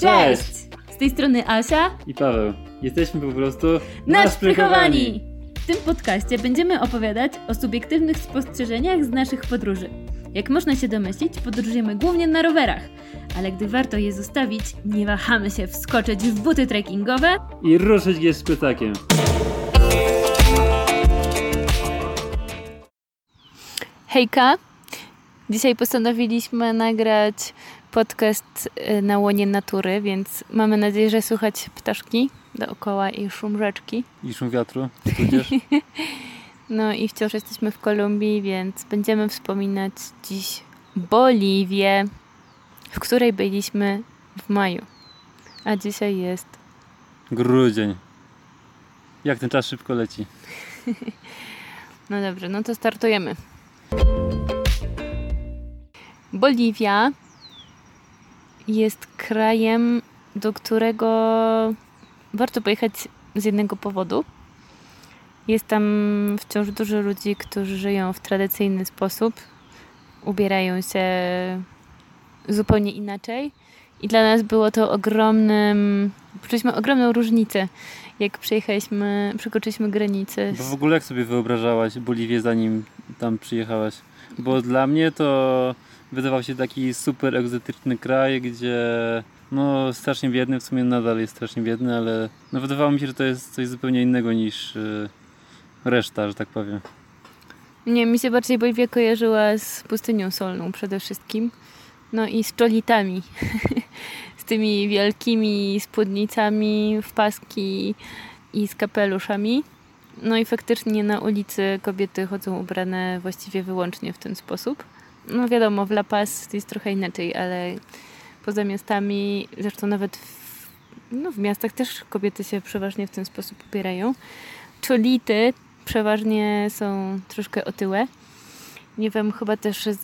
Cześć! Z tej strony Asia i Paweł. Jesteśmy po prostu Naszprychowani! W tym podcaście będziemy opowiadać o subiektywnych spostrzeżeniach z naszych podróży. Jak można się domyślić, podróżujemy głównie na rowerach, ale gdy warto je zostawić, nie wahamy się wskoczyć w buty trekkingowe i ruszyć je z pytakiem. Hejka! Dzisiaj postanowiliśmy nagrać podcast y, na łonie natury, więc mamy nadzieję, że słychać ptaszki dookoła i szum rzeczki. I szum wiatru, no i wciąż jesteśmy w Kolumbii, więc będziemy wspominać dziś Boliwię, w której byliśmy w maju. A dzisiaj jest... Grudzień. Jak ten czas szybko leci. no dobrze, no to startujemy. Boliwia jest krajem, do którego warto pojechać z jednego powodu. Jest tam wciąż dużo ludzi, którzy żyją w tradycyjny sposób, ubierają się zupełnie inaczej. I dla nas było to ogromnym. Poczuliśmy ogromną różnicę, jak przejechaliśmy, przekroczyliśmy granicę. Bo w ogóle jak sobie wyobrażałaś Boliwię zanim tam przyjechałaś? Bo dla mnie to wydawał się taki super egzotyczny kraj, gdzie no strasznie biedny, w sumie nadal jest strasznie biedny, ale no wydawało mi się, że to jest coś zupełnie innego niż yy, reszta, że tak powiem. Nie, mi się bardziej Boliwia kojarzyła z pustynią solną przede wszystkim. No i z czolitami. z tymi wielkimi spódnicami w paski i z kapeluszami. No i faktycznie na ulicy kobiety chodzą ubrane właściwie wyłącznie w ten sposób. No wiadomo, w La Paz jest trochę inaczej, ale poza miastami, zresztą nawet w, no w miastach też kobiety się przeważnie w ten sposób ubierają. Cholity przeważnie są troszkę otyłe. Nie wiem, chyba też z,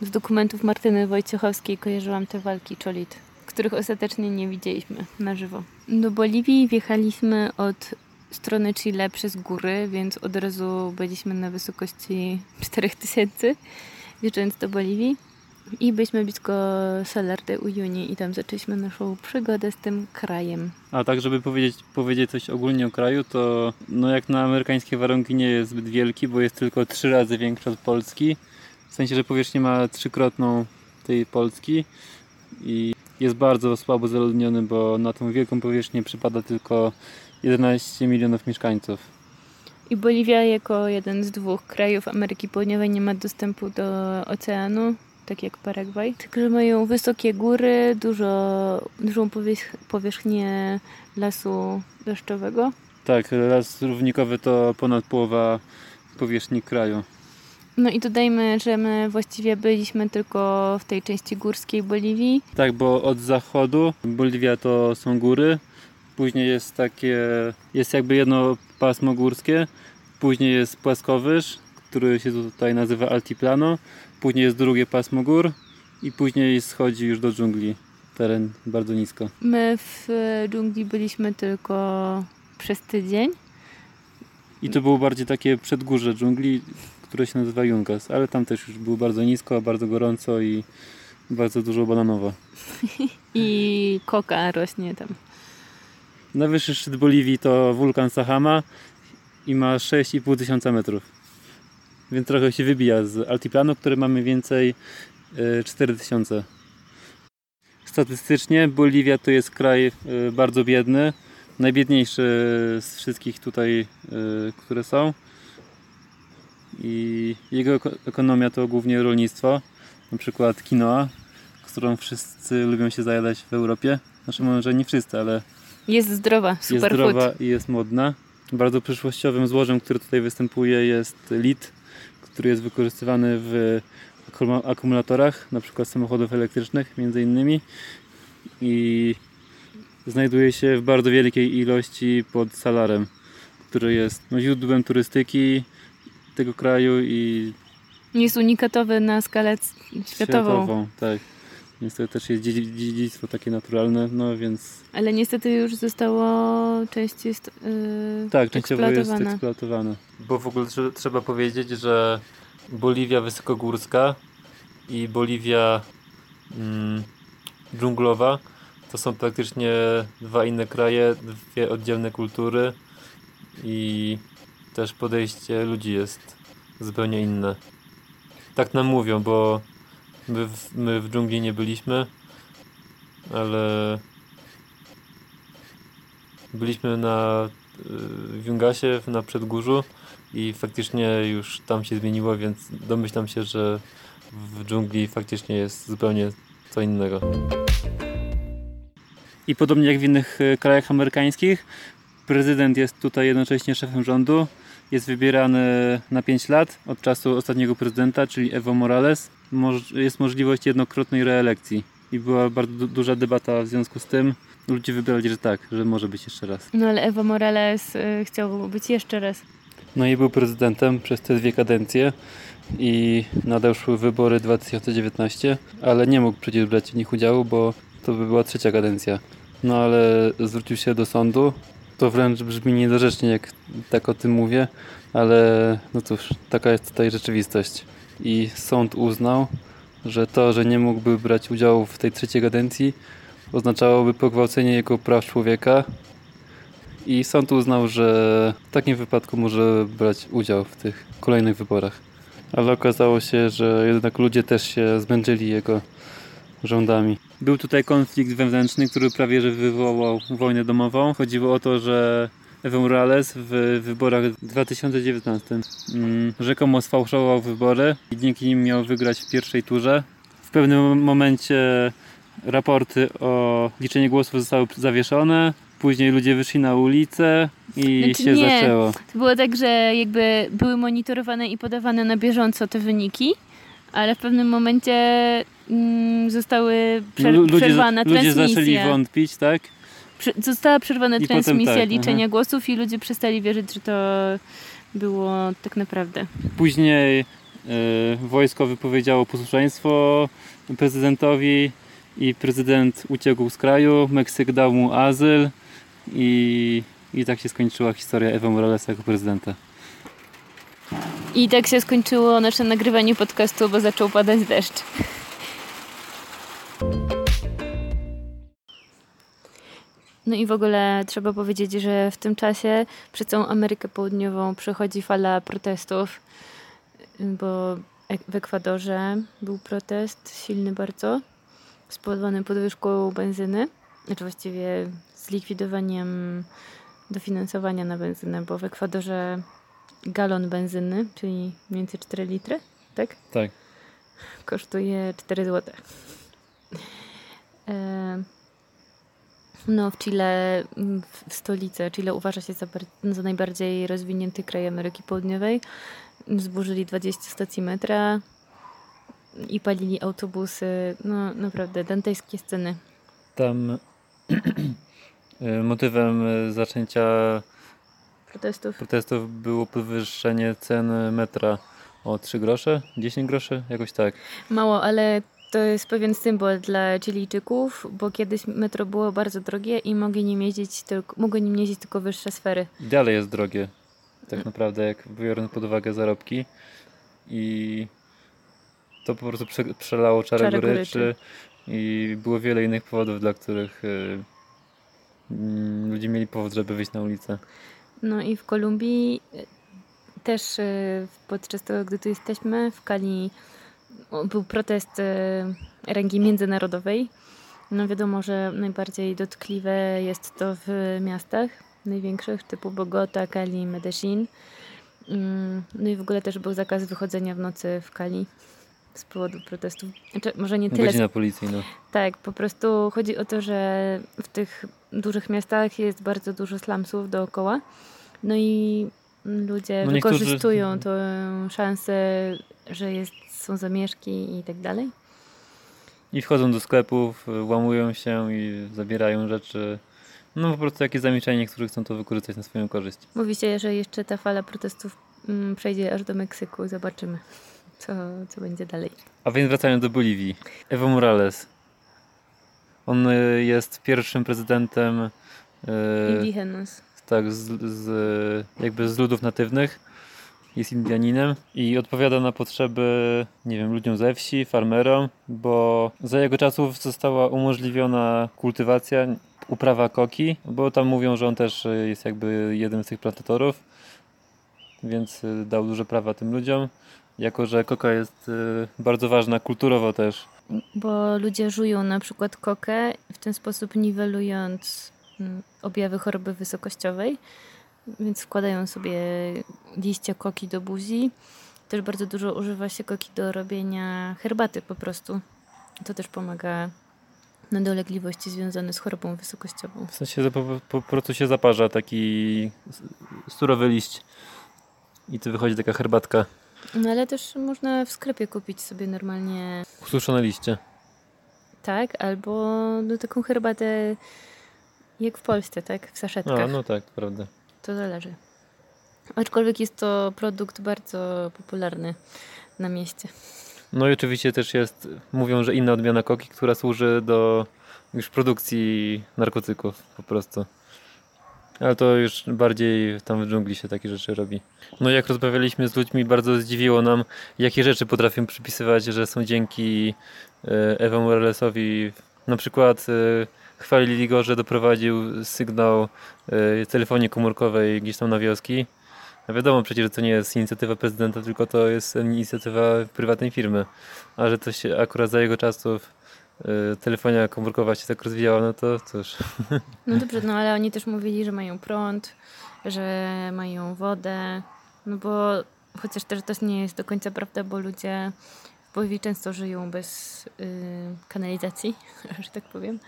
z dokumentów Martyny Wojciechowskiej kojarzyłam te walki Cholit, których ostatecznie nie widzieliśmy na żywo. Do Boliwii wjechaliśmy od strony Chile przez góry, więc od razu byliśmy na wysokości 4000 wjeżdżając do Boliwii. I byliśmy blisko Salar de Uyuni i tam zaczęliśmy naszą przygodę z tym krajem. A tak, żeby powiedzieć, powiedzieć coś ogólnie o kraju, to no jak na amerykańskie warunki nie jest zbyt wielki, bo jest tylko trzy razy większy od Polski. W sensie, że powierzchnię ma trzykrotną tej Polski i jest bardzo słabo zaludniony, bo na tą wielką powierzchnię przypada tylko 11 milionów mieszkańców. I Boliwia jako jeden z dwóch krajów Ameryki Południowej nie ma dostępu do oceanu, tak jak Paragwaj. Także mają wysokie góry, dużo, dużą powierzchnię lasu deszczowego. Tak, las równikowy to ponad połowa powierzchni kraju. No i dodajmy, że my właściwie byliśmy tylko w tej części górskiej Boliwii. Tak, bo od zachodu Boliwia to są góry, później jest takie, jest jakby jedno pasmo górskie, później jest płaskowyż, który się tutaj nazywa Altiplano, później jest drugie pasmo gór i później schodzi już do dżungli. Teren bardzo nisko. My w dżungli byliśmy tylko przez tydzień. I to było bardziej takie przedgórze dżungli, które się nazywa Jungas, ale tam też już było bardzo nisko, bardzo gorąco i bardzo dużo bananowo. I koka rośnie tam. Najwyższy szczyt Boliwii to wulkan Sahama i ma 6,5 tysiąca metrów. Więc trochę się wybija z altiplanu, który mamy więcej 4000. Statystycznie Boliwia to jest kraj e, bardzo biedny, najbiedniejszy z wszystkich tutaj, e, które są. I jego ekonomia to głównie rolnictwo, na przykład quinoa, którą wszyscy lubią się zajadać w Europie. Znaczy może nie wszyscy, ale jest zdrowa, super Jest zdrowa i jest modna. Bardzo przyszłościowym złożem, które tutaj występuje jest lit, który jest wykorzystywany w akumulatorach, na przykład samochodów elektrycznych między innymi i znajduje się w bardzo wielkiej ilości pod Salarem, który jest no, źródłem turystyki tego kraju i jest unikatowy na skalę światową. światową tak. Niestety też jest dziedzictwo takie naturalne, no więc... Ale niestety już zostało częściej jest, yy, Tak, częściowo jest eksploatowane. Bo w ogóle trzeba powiedzieć, że Boliwia wysokogórska i Boliwia mm, dżunglowa to są praktycznie dwa inne kraje, dwie oddzielne kultury i też podejście ludzi jest zupełnie inne. Tak nam mówią, bo my w, my w dżungli nie byliśmy, ale byliśmy na y, w Jungasie, na Przedgórzu i faktycznie już tam się zmieniło, więc domyślam się, że w dżungli faktycznie jest zupełnie co innego. I podobnie jak w innych e, krajach amerykańskich, prezydent jest tutaj jednocześnie szefem rządu. Jest wybierany na 5 lat od czasu ostatniego prezydenta, czyli Evo Morales. Jest możliwość jednokrotnej reelekcji. I była bardzo du- duża debata w związku z tym. Ludzie wybrali, że tak, że może być jeszcze raz. No ale Evo Morales y, chciał być jeszcze raz. No i był prezydentem przez te dwie kadencje i nadeszły wybory 2019, ale nie mógł przecież brać w nich udziału, bo to by była trzecia kadencja. No ale zwrócił się do sądu. To wręcz brzmi niedorzecznie, jak tak o tym mówię, ale no cóż, taka jest tutaj rzeczywistość. I sąd uznał, że to, że nie mógłby brać udziału w tej trzeciej kadencji, oznaczałoby pogwałcenie jego praw człowieka i sąd uznał, że w takim wypadku może brać udział w tych kolejnych wyborach. Ale okazało się, że jednak ludzie też się zmęczyli jego rządami. Był tutaj konflikt wewnętrzny, który prawie że wywołał wojnę domową. Chodziło o to, że Evo Morales w wyborach 2019 mm, rzekomo sfałszował wybory i dzięki nim miał wygrać w pierwszej turze. W pewnym momencie raporty o liczeniu głosów zostały zawieszone. Później ludzie wyszli na ulicę i Znaczy się nie. zaczęło. To było tak, że jakby były monitorowane i podawane na bieżąco te wyniki, ale w pewnym momencie mm, zostały przer- Lu- ludzie, przerwana ludzie zaczęli wątpić, tak? Została przerwana I transmisja tak, liczenia aha. głosów i ludzie przestali wierzyć, że to było tak naprawdę. Później e, wojsko wypowiedziało posłuszeństwo prezydentowi i prezydent uciekł z kraju. Meksyk dał mu azyl i, i tak się skończyła historia Ewa Moralesa jako prezydenta. I tak się skończyło nasze nagrywanie podcastu, bo zaczął padać deszcz. No i w ogóle trzeba powiedzieć, że w tym czasie przez całą Amerykę Południową przechodzi fala protestów, bo w Ekwadorze był protest silny bardzo, spowodowany podwyżką benzyny, znaczy właściwie zlikwidowaniem dofinansowania na benzynę, bo w Ekwadorze galon benzyny, czyli mniej więcej 4 litry, tak? Tak. Kosztuje 4 zł. E, No, w Chile, m, w stolicy, Chile uważa się za, za najbardziej rozwinięty kraj Ameryki Południowej. Zburzyli 20 stacji metra i palili autobusy. No, naprawdę, dantejskie sceny. Tam e, motywem e, zaczęcia Protestów. protestów było podwyższenie cen metra o 3 grosze, 10 groszy, jakoś tak. Mało, ale to jest pewien symbol dla Chilijczyków, bo kiedyś metro było bardzo drogie i mogli nim jeździć tylko, mogły nim jeździć tylko wyższe sfery. Dalej jest drogie, tak naprawdę, jak biorąc pod uwagę zarobki. I to po prostu prze, przelało czarę, Czarę goryczy. goryczy. I było wiele innych powodów, dla których y, mm, ludzie mieli powód, żeby wyjść na ulicę. No i w Kolumbii y, też y, podczas tego, gdy tu jesteśmy, w Kali był protest y, rangi międzynarodowej. No wiadomo, że najbardziej dotkliwe jest to w miastach największych, typu Bogota, Cali, Medellin. Mm, No i w ogóle też był zakaz wychodzenia w nocy w Kali z powodu protestów. Znaczy, może nie tyle Godzina policji, no. tak, po prostu chodzi o to, że w tych dużych miastach jest bardzo dużo slumsów dookoła. No i ludzie No niektórzy- wykorzystują tę szansę, że jest, są zamieszki i tak dalej. I wchodzą do sklepów, łamują się i zabierają rzeczy. No po prostu jakieś zamieszanie, którzy chcą to wykorzystać na swoją korzyść. Mówi się, że jeszcze ta fala protestów mm, przejdzie aż do Meksyku. Zobaczymy, co, co będzie dalej. A więc wracając do Boliwii. Evo Morales. On y, jest pierwszym prezydentem y, Indígenas. tak, z, z, jakby z ludów natywnych. Jest Indianinem i odpowiada na potrzeby, nie wiem, ludziom ze wsi, farmerom, bo za jego czasów została umożliwiona kultywacja, uprawa koki, bo tam mówią, że on też jest jakby jednym z tych plantatorów, więc dał duże prawa tym ludziom. Jako, że koka jest y, bardzo ważna kulturowo też. Bo ludzie żują na przykład kokę, w ten sposób niwelując mm, objawy choroby wysokościowej, więc wkładają sobie liście koki do buzi. Też bardzo dużo używa się koki do robienia herbaty po prostu. To też pomaga na dolegliwości związane z chorobą wysokościową. W sensie po, po prostu się zaparza taki surowy liść i tu wychodzi taka herbatka. No ale też można w sklepie kupić sobie normalnie. Ususzone liście. Tak, albo no, taką herbatę jak w Polsce, tak? W saszetkach. A, no tak, prawda. To zależy. Aczkolwiek jest to produkt bardzo popularny na mieście. No i oczywiście też jest, mówią, że inna odmiana koki, która służy do już produkcji narkotyków po prostu. Ale to już bardziej tam w dżungli się takie rzeczy robi. No jak rozmawialiśmy z ludźmi, bardzo zdziwiło nam, jakie rzeczy potrafią przypisywać, że są dzięki e, Ewa Moralesowi. Na przykład e, chwalili go, że doprowadził sygnał w telefonie komórkowej gdzieś tam na wioski. A wiadomo przecież, że to nie jest inicjatywa prezydenta, tylko to jest inicjatywa prywatnej firmy. A że to się akurat za jego czasów y, telefonia komórkowa się tak rozwijała, no to cóż. No dobrze, no ale oni też mówili, że mają prąd, że mają wodę, no bo chociaż też to nie jest do końca prawda, bo ludzie w Bojowi często żyją bez y, kanalizacji, że tak powiem.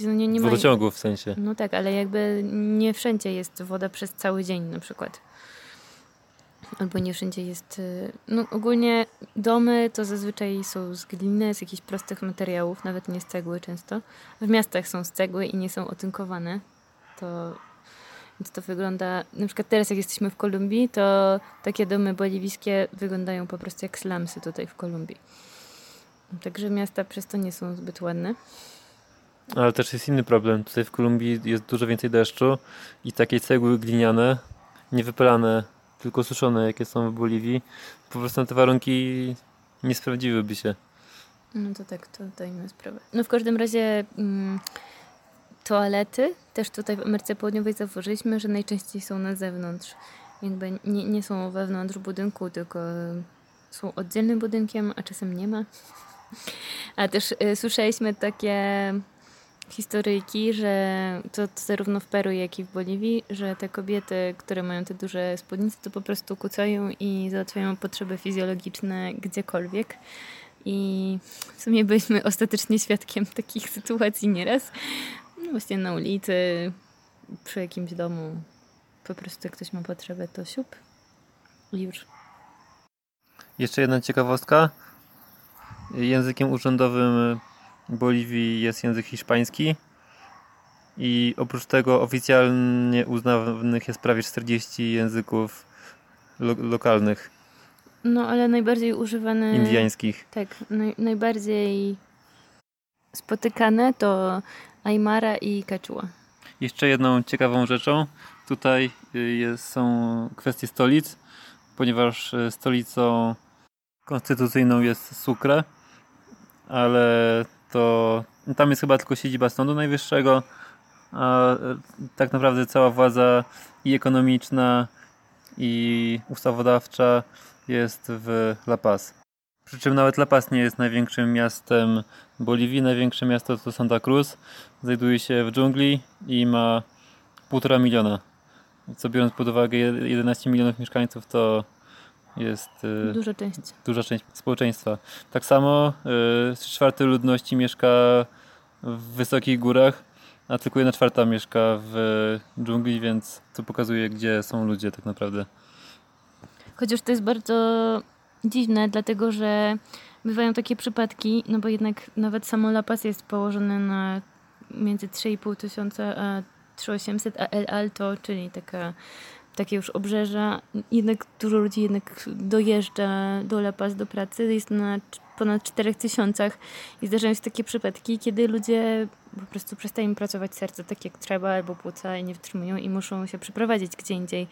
No nie, nie Wodociągów w sensie. No tak, ale jakby nie wszędzie jest woda przez cały dzień na przykład. Albo nie wszędzie jest. Y, no ogólnie domy to zazwyczaj są z gliny, z jakichś prostych materiałów, nawet nie z cegły często. W miastach są z cegły i nie są otynkowane. To, więc to wygląda. Na przykład teraz, jak jesteśmy w Kolumbii, to takie domy boliwijskie wyglądają po prostu jak slumsy tutaj w Kolumbii. Także miasta przez to nie są zbyt ładne. Ale też jest inny problem. Tutaj w Kolumbii jest dużo więcej deszczu i takie cegły gliniane, niewypalane tylko suszone, jakie są w Boliwii, po prostu te warunki nie sprawdziłyby się. No to tak, to, inna sprawa. No w każdym razie mm, toalety też tutaj w Ameryce Południowej zauważyliśmy, że najczęściej są na zewnątrz. Jakby nie, nie są wewnątrz budynku, tylko są oddzielnym budynkiem, a czasem nie ma. A też y, słyszeliśmy takie historyjki, że to, zarówno w Peru, jak i w Boliwii, że te kobiety, które mają te duże spódnice, to po prostu kucają i załatwiają potrzeby fizjologiczne gdziekolwiek. I w sumie byliśmy ostatecznie świadkiem takich sytuacji nieraz. No właśnie na ulicy, przy jakimś domu. Po prostu jak ktoś ma potrzebę, to siup i już. Jeszcze jedna ciekawostka. Językiem urzędowym Boliwii jest język hiszpański i oprócz tego oficjalnie uznawanych jest prawie 40 języków lo lokalnych. No, ale najbardziej używane. Indiańskich. Tak, naj, najbardziej spotykane to Aymara i Quechua. Jeszcze jedną ciekawą rzeczą tutaj y, jest, są kwestie stolic, ponieważ y, stolicą konstytucyjną jest Sucre, ale to tam jest chyba tylko siedziba Sądu Najwyższego, a e, tak naprawdę cała władza i ekonomiczna, i ustawodawcza jest w La Paz. Przy czym nawet La Paz nie jest największym miastem Boliwii. Największe miasto to Santa Cruz. Znajduje się w dżungli i ma półtora miliona. Co biorąc pod uwagę 11 milionów mieszkańców, to jest y, duża część. duża część społeczeństwa. Tak samo y, czwarte ludności mieszka w wysokich górach, a tylko jedna czwarta mieszka w dżungli, więc to pokazuje, gdzie są ludzie tak naprawdę. Chociaż to jest bardzo dziwne, dlatego że bywają takie przypadki, no bo jednak nawet samo La Paz jest położone na między 3,5 tysiąca a 3800, a El Alto, czyli taka takie już obrzeża. Jednak dużo ludzi jednak dojeżdża do La Paz do pracy. Jest na ponad 4000 i zdarzają się takie przypadki, kiedy ludzie po prostu przestają pracować serce tak jak trzeba albo płuca i nie wytrzymują i muszą się przeprowadzić gdzie indziej.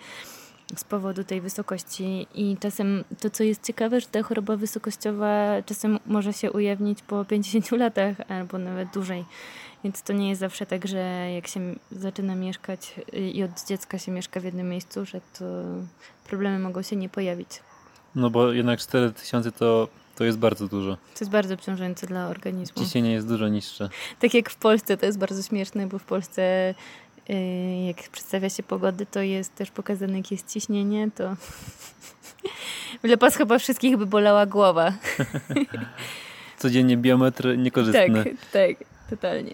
z powodu tej wysokości. I czasem to, co jest ciekawe, że ta choroba wysokościowa czasem może się ujawnić po 50 latach albo nawet dłużej. Więc to nie jest zawsze tak, że jak się zaczyna mieszkać i od dziecka się mieszka w jednym miejscu, że to problemy mogą się nie pojawić. No bo jednak 4000 to, to jest bardzo dużo. To jest bardzo obciążające dla organizmu. Ciśnienie jest dużo niższe. Tak jak w Polsce, to jest bardzo śmieszne, bo w Polsce yy, jak przedstawia się pogody, to jest też pokazane, jakie jest ciśnienie, to dla pas chyba wszystkich by bolała głowa. Codziennie biometr niekorzystny. Tak, tak, totalnie.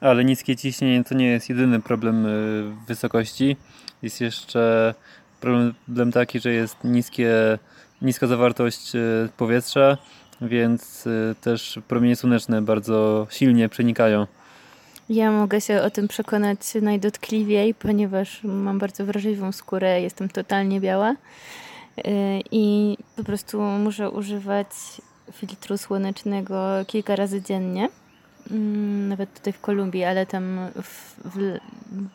Ale niskie ciśnienie to nie jest jedyny problem y, wysokości. Jest jeszcze problem taki, że jest niskie, niska zawartość y, powietrza, więc y, też promienie słoneczne bardzo silnie przenikają. Ja mogę się o tym przekonać najdotkliwiej, ponieważ mam bardzo wrażliwą skórę, jestem totalnie biała i po prostu muszę używać filtru słonecznego kilka razy dziennie. Mm, nawet tutaj w Kolumbii, ale tam w, w,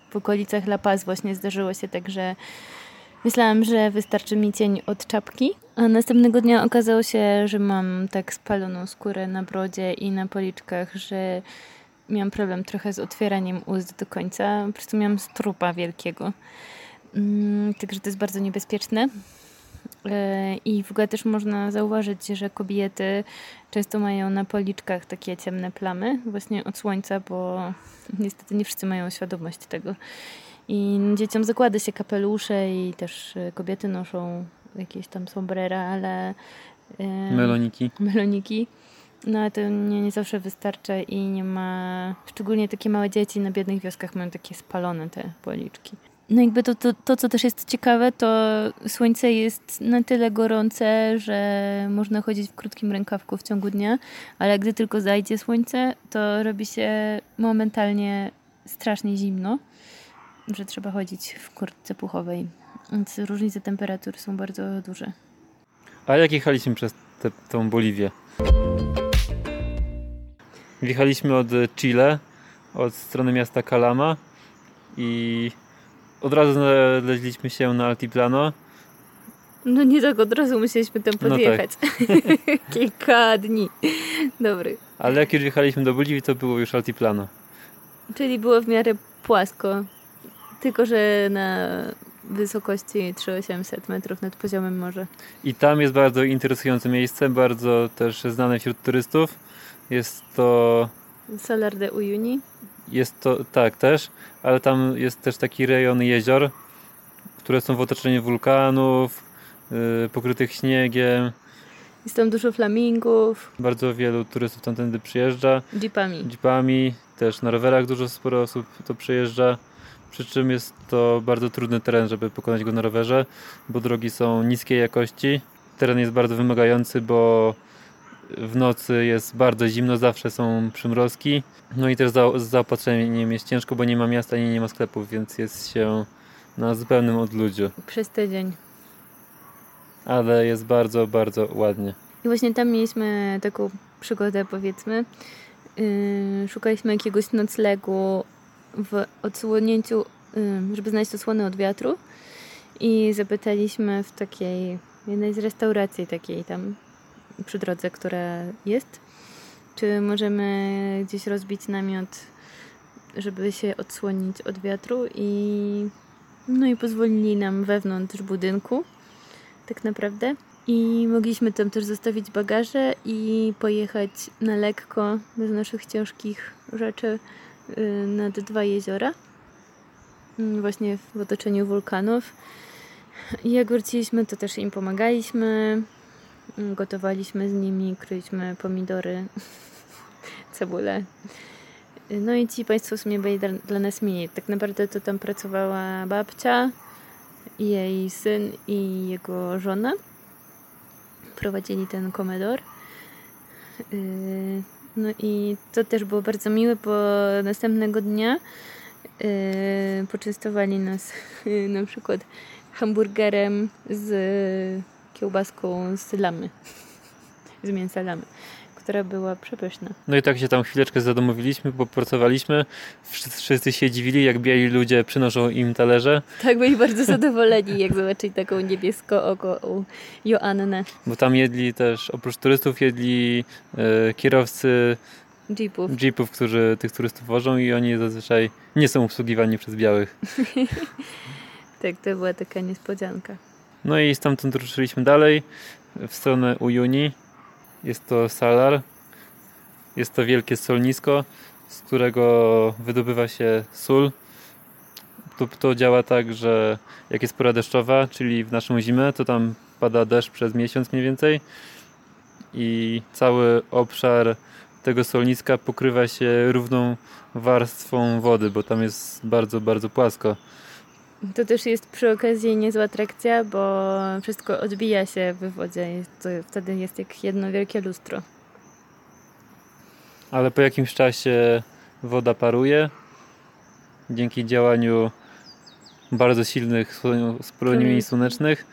w okolicach La Paz właśnie zdarzyło się tak, że myślałam, że wystarczy mi cień od czapki, a następnego dnia okazało się, że mam tak spaloną skórę na brodzie i na policzkach, że miałam problem trochę z otwieraniem ust do końca. Po prostu miałam strupa wielkiego. Mm, także to jest bardzo niebezpieczne. E, I w ogóle też można zauważyć, że kobiety często mają na policzkach takie ciemne plamy właśnie od słońca, bo niestety nie wszyscy mają świadomość tego. I dzieciom zakłada się kapelusze i też kobiety noszą jakieś tam sombrera, ale... E, meloniki. Meloniki. No ale to nie, nie zawsze wystarcza i nie ma... Szczególnie takie małe dzieci na biednych wioskach mają takie spalone te policzki. No jakby to, to, to, co też jest ciekawe, to słońce jest na tyle gorące, że można chodzić w krótkim rękawku w ciągu dnia, ale gdy tylko zajdzie słońce, to robi się momentalnie strasznie zimno, że trzeba chodzić w kurtce puchowej. Więc różnice temperatur są bardzo duże. A jak jechaliśmy przez te, tą Boliwię? Wjechaliśmy od Chile, od strony miasta Calama i od razu znaleźliśmy się na Altiplano. No nie tak od razu musieliśmy tam podjechać. No tak. Kilka dni. Dobry. Ale jak już jechaliśmy do Boliwii, to było już Altiplano. Czyli było w miarę płasko. Tylko, że na wysokości 3800 metrów nad poziomem morza. I tam jest bardzo interesujące miejsce, bardzo też znane wśród turystów. Jest to... Salar de Uyuni. Jest to, tak też, ale tam jest też taki rejon jezior, które są w otoczeniu wulkanów, yy, pokrytych śniegiem. Jest tam dużo flamingów. Bardzo wielu turystów tamtędy przyjeżdża. Jeepami. Jeepami, też na rowerach dużo sporo osób to przyjeżdża. Przy czym jest to bardzo trudny teren, żeby pokonać go na rowerze, bo drogi są niskiej jakości. Teren jest bardzo wymagający, bo w nocy jest bardzo zimno, zawsze są przymrozki. No i też za, z zaopatrzeniem jest ciężko, bo nie ma miasta ani nie ma sklepów, więc jest się na zupełnym odludziu. Przez tydzień. Ale jest bardzo, bardzo ładnie. I właśnie tam mieliśmy taką przygodę, powiedzmy. Yy, szukaliśmy jakiegoś noclegu w odsłonięciu, yy, żeby znaleźć osłonę od wiatru. I zapytaliśmy w takiej jednej z restauracji takiej tam przy drodze, która jest, czy możemy gdzieś rozbić namiot, żeby się odsłonić od wiatru i no i pozwolili nam wewnątrz budynku tak naprawdę. I mogliśmy tam też zostawić bagaże i pojechać na lekko bez naszych ciężkich rzeczy y, nad dwa jeziora. Mm, właśnie w otoczeniu wulkanów. I jak wróciliśmy, to też im pomagaliśmy. Gotowaliśmy z nimi, kryliśmy pomidory, cebulę. No i ci Państwo w sumie byli dla, nas mili. Tak naprawdę to tam pracowała babcia, jej syn i jego żona. Prowadzili ten komedor. Yy, no i to też było bardzo miłe, bo następnego dnia yy, poczęstowali nas na przykład hamburgerem z kiełbaską z lamy, z mięsa lamy, która była przepyszna. No i tak się tam chwileczkę zadomowiliśmy, popracowaliśmy. Wszyscy, się dziwili, jak biali ludzie przynoszą im talerze, Tak byli bardzo zadowoleni, jak zobaczyli taką niebiesko oko Joannę bo tam jedli też, oprócz turystów, jedli e, kierowcy jeepów. jeepów, którzy tych turystów wożą i oni zazwyczaj nie są obsługiwani przez białych. Tak, to była taka niespodzianka. No i stamtąd ruszyliśmy dalej w stronę Ujuni. Jest to Salar. Jest to wielkie solnisko, z którego wydobywa się sól. To, to działa tak, że jak jest pora deszczowa, czyli w naszą zimę, to tam pada deszcz przez miesiąc mniej więcej i cały obszar tego solniska pokrywa się równą warstwą wody, bo tam jest bardzo, bardzo płasko. To też jest przy okazji niezła atrakcja, bo wszystko odbija się w wodzie. Jest to, wtedy jest jak jedno wielkie lustro. ale po jakimś czasie woda paruje dzięki działaniu bardzo silnych promieni słonecznych.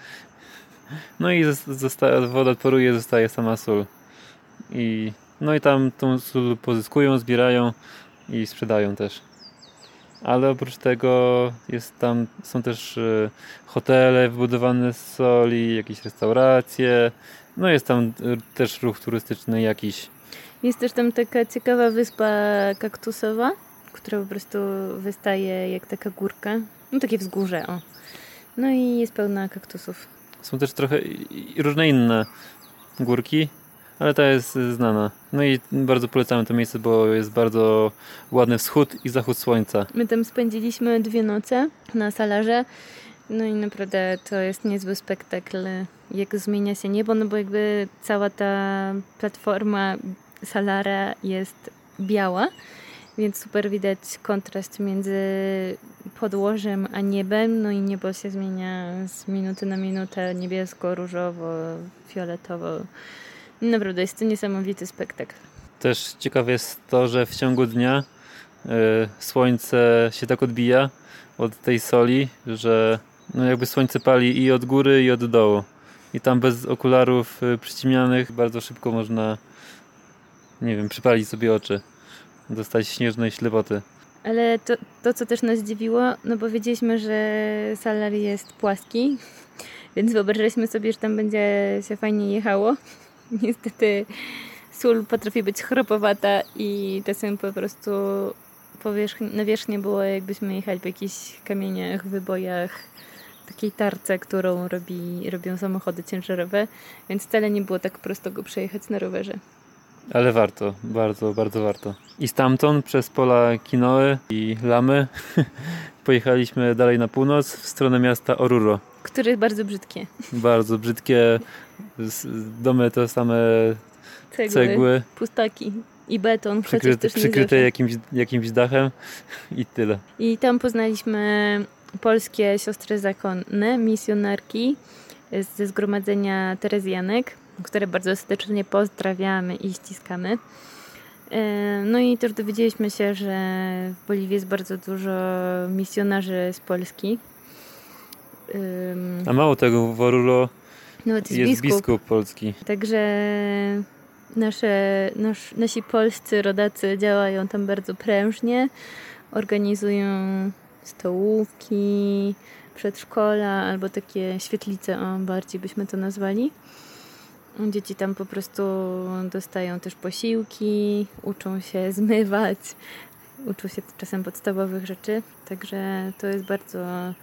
No i woda paruje, zostaje sama sól. I, no i tam tą sól pozyskują, zbierają i sprzedają też. Ale oprócz tego jest tam, są też e, hotele wybudowane z soli, jakieś restauracje. No jest tam e, też ruch turystyczny jakiś. Jest też tam taka ciekawa wyspa kaktusowa, która po prostu wystaje jak taka górka. No takie wzgórze, o. No i jest pełna kaktusów. Są też trochę różne inne górki, ale ta jest znana. No i bardzo polecamy to miejsce, bo jest bardzo ładny wschód i zachód słońca. My tam spędziliśmy dwie noce na salarze. No i naprawdę to jest niezły spektakl, jak zmienia się niebo, no bo jakby cała ta platforma salara jest biała, więc super widać kontrast między podłożem a niebem, no i niebo się zmienia z minuty na minutę niebiesko, różowo, fioletowo. Naprawdę jest to niesamowity spektakl. Też ciekawe jest to, że w ciągu dnia y, słońce się tak odbija od tej soli, że no jakby słońce pali i od góry i od dołu. I tam bez okularów y, przyciemnianych bardzo szybko można, nie wiem, przypalić sobie oczy. Dostać śnieżnej ślepoty. Ale to, to, co też nas dziwiło, no bo wiedzieliśmy, że salar jest płaski, więc wyobrażaliśmy sobie, że tam będzie się fajnie jechało. Niestety sól potrafi być chropowata i czasem po prostu powierzchni, nawierzchnia było jakbyśmy jechali po jakichś kamieniach, wybojach, takiej tarce, którą robi, robią samochody ciężarowe, więc wcale nie było tak prosto go przejechać na rowerze. Ale warto, bardzo, bardzo warto. I stamtąd przez pola Kinoe i Lamy pojechaliśmy dalej na północ w stronę miasta Oruro. Które jest bardzo brzydkie. Bardzo brzydkie domy, te same Cegły, cegły, pustaki i beton, przykryte, przykryte jakimś, jakimś dachem i tyle. I tam poznaliśmy polskie siostry zakonne, misjonarki ze zgromadzenia Terezjanek, które bardzo serdecznie pozdrawiamy i ściskamy. E, No i też dowiedzieliśmy się, że w Boliwii jest bardzo dużo misjonarzy z Polski. A mało tego, w Oruro Nawet jest, jest biskup. biskup polski. Także nasze, nasz, nasi polscy rodacy działają tam bardzo prężnie. Organizują stołówki, przedszkola albo takie świetlice, o, bardziej byśmy to nazwali. Dzieci tam po prostu dostają też posiłki, uczą się zmywać, uczą się czasem podstawowych rzeczy. Także to jest bardzo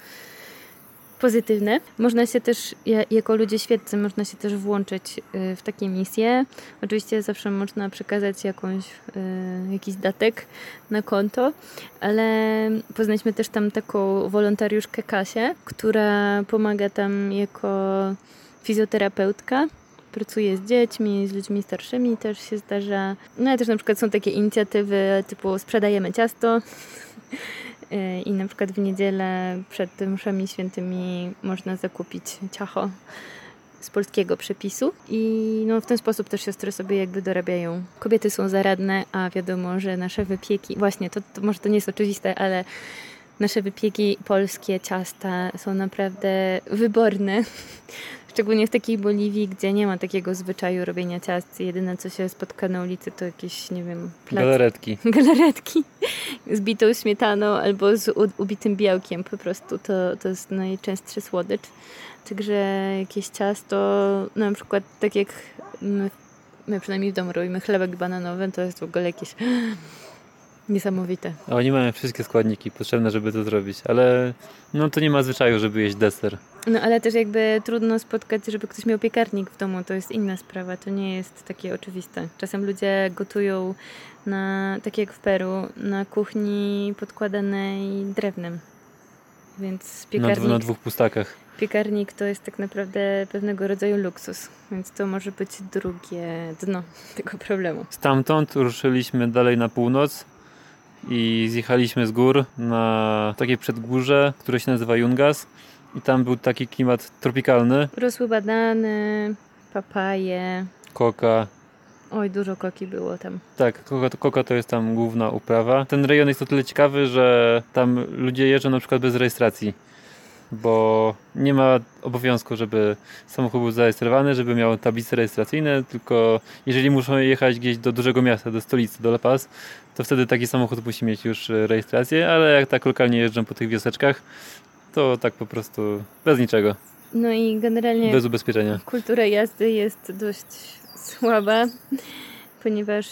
pozytywne. Można się też, ja- jako ludzie świeccy, można się też włączyć y, w takie misje. Oczywiście zawsze można przekazać jakąś, y, jakiś datek na konto, ale poznaliśmy też tam taką wolontariuszkę Kasię, która pomaga tam jako fizjoterapeutka. Pracuje z dziećmi, z ludźmi starszymi też się zdarza. No ale też na przykład są takie inicjatywy typu sprzedajemy ciasto. Y, I na przykład w niedzielę przed mszami świętymi można zakupić ciacho z polskiego przepisu i no, w ten sposób też siostry sobie jakby dorabiają. Kobiety są zaradne, a wiadomo, że nasze wypieki, właśnie to, to może to nie jest oczywiste, ale nasze wypieki polskie, ciasta są naprawdę wyborne. Szczególnie w takiej Boliwii, gdzie nie ma takiego zwyczaju robienia ciast. Jedyne co się spotka na ulicy to jakieś, nie wiem, plac, Galaretki. galaretki z bitą śmietaną albo z ubitym białkiem. Po prostu to, to jest najczęstszy słodycz. Także jakieś ciasto, na przykład tak jak my, my przynajmniej w domu robimy chlebek bananowy, to jest w ogóle jakieś niesamowite. Oni mają wszystkie składniki potrzebne, żeby to zrobić, ale no to nie ma zwyczaju, żeby jeść deser. No ale też jakby trudno spotkać, żeby ktoś miał piekarnik w domu, to jest inna sprawa, to nie jest takie oczywiste. Czasem ludzie gotują na, tak jak w Peru, na kuchni podkładanej drewnem. Więc Na, piekarnik, dwu, na dwóch pustakach. piekarnik to jest tak naprawdę pewnego rodzaju luksus, więc to może być drugie dno tego problemu. Stamtąd ruszyliśmy dalej na północ i zjechaliśmy z gór na takie przedgórze, które się nazywa Yungas. I tam był taki klimat tropikalny. Rosły banany, papaje, Koka. oj dużo koki było tam. Tak, koka, koka to jest tam główna uprawa. Ten rejon jest o tyle ciekawy, że tam ludzie jeżdżą na przykład bez rejestracji. Bo nie ma obowiązku, żeby samochód był zarejestrowany, żeby miał tablice rejestracyjne, tylko jeżeli muszą jechać gdzieś do dużego miasta, do stolicy, do La Paz, to wtedy taki samochód musi mieć już rejestrację, ale jak tak lokalnie jeżdżą po tych wioseczkach, to tak po prostu bez niczego, No i generalnie bez ubezpieczenia. kultura jazdy jest dość słaba, ponieważ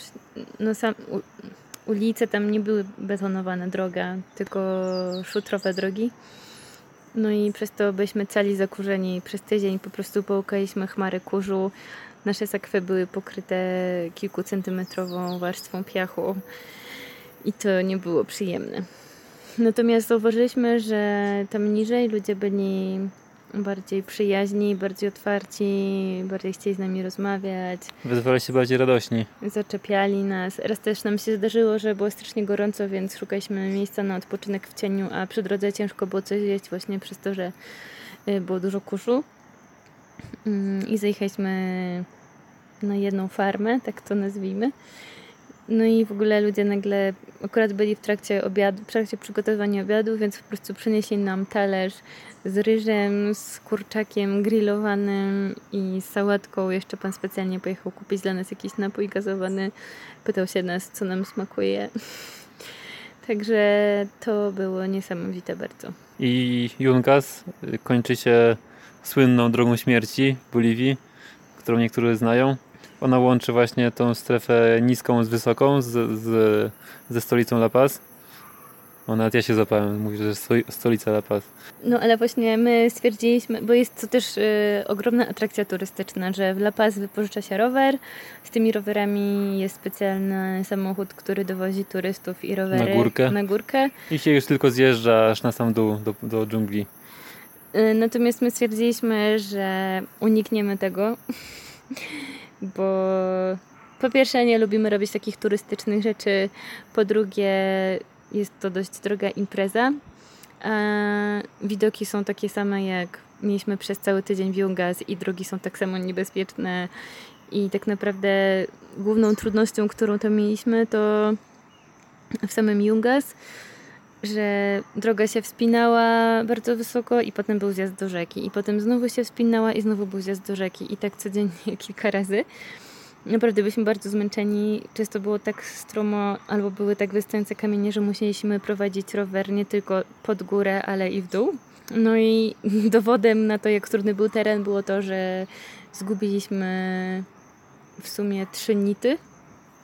no sam, ulice tam nie były betonowane droga, tylko szutrowe drogi. No i przez to byliśmy cali zakurzeni. Przez tydzień po prostu połkaliśmy chmary kurzu. Nasze sakwy były pokryte kilkucentymetrową warstwą piachu i to nie było przyjemne. Natomiast zauważyliśmy, że tam niżej ludzie byli bardziej przyjaźni, bardziej otwarci, bardziej chcieli z nami rozmawiać, Wezwali się bardziej radośni. zaczepiali nas. Raz też nam się zdarzyło, że było strasznie gorąco, więc szukaliśmy miejsca na odpoczynek w cieniu, a przy drodze ciężko było coś jeść właśnie przez to, że y, było dużo kurzu. Mm, I zajechaliśmy na jedną farmę, tak to nazwijmy. No i w ogóle ludzie nagle akurat byli w trakcie obiadu, w trakcie przygotowywania obiadu, więc po prostu przynieśli nam talerz z ryżem, z kurczakiem grillowanym i sałatką. Jeszcze pan specjalnie pojechał kupić dla nas jakiś napój gazowany. Pytał się nas, co nam smakuje. Także to było niesamowite bardzo. I Yungas y, kończy się słynną drogą śmierci w Boliwii, którą niektórzy znają. Ona łączy właśnie tą strefę niską z wysoką, z, z, ze stolicą La Paz. O, nawet ja się zapałem, mówię, że stoi- stolica La Paz. No ale właśnie my stwierdziliśmy, bo jest to też y, ogromna atrakcja turystyczna, że w La Paz wypożycza się rower. Z tymi rowerami jest specjalny samochód, który dowozi turystów i rowery Na górkę. Na górkę. I się już tylko zjeżdża aż na sam dół, do, do dżungli. Y, Natomiast my stwierdziliśmy, że unikniemy tego, bo po pierwsze nie lubimy robić takich turystycznych rzeczy, po drugie jest to dość droga impreza, a widoki są takie same jak mieliśmy przez cały tydzień w Jungas i drogi są tak samo niebezpieczne. I tak naprawdę główną trudnością, którą tam mieliśmy to w samym Jungas, że droga się wspinała bardzo wysoko i potem był zjazd do rzeki. I potem znowu się wspinała i znowu był zjazd do rzeki. I tak codziennie kilka razy. Naprawdę byliśmy bardzo zmęczeni. Często było tak stromo albo były tak wystające kamienie, że musieliśmy prowadzić rower nie tylko pod górę, ale i w dół. No i dowodem na to, jak trudny był teren, było to, że zgubiliśmy w sumie trzy nity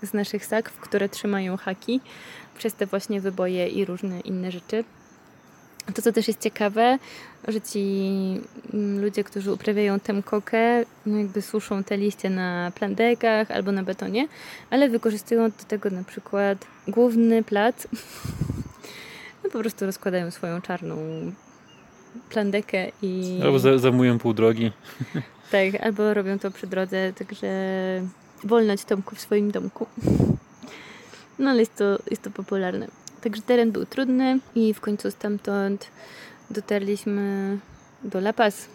z naszych sakw, które trzymają haki przez te właśnie wyboje i różne inne rzeczy. To, co też jest ciekawe, że ci mm, ludzie, którzy uprawiają tę kokę, no jakby suszą te liście na plandekach albo na betonie, ale wykorzystują do tego na przykład główny plac. No po prostu rozkładają swoją czarną plandekę i... Albo za- zajmują pół drogi. Tak, albo robią to przy drodze, także wolność Tomku w swoim domku. No ale jest to, jest to popularne. Także teren był trudny i w końcu stamtąd dotarliśmy do La Paz.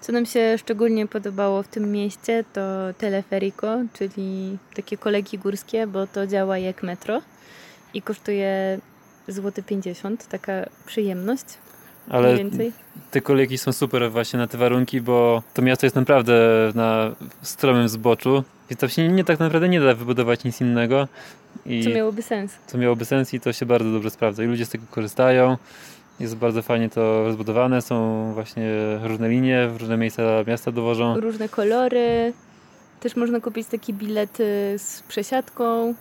Co nam się szczególnie podobało w tym mieście to teleferico, czyli takie kolegi górskie, bo to działa jak metro i kosztuje złoty 50, taka przyjemność. Ale więcej. te kolejki są super właśnie na te warunki, bo to miasto jest naprawdę na stromym zboczu, więc tam się nie tak naprawdę nie da wybudować nic innego. I Co miałoby sens. co miałoby sens i to się bardzo dobrze sprawdza. I ludzie z tego korzystają. Jest bardzo fajnie to rozbudowane, są właśnie różne linie, w różne miejsca miasta dowożą. Różne kolory. Też można kupić takie bilety z przesiadką.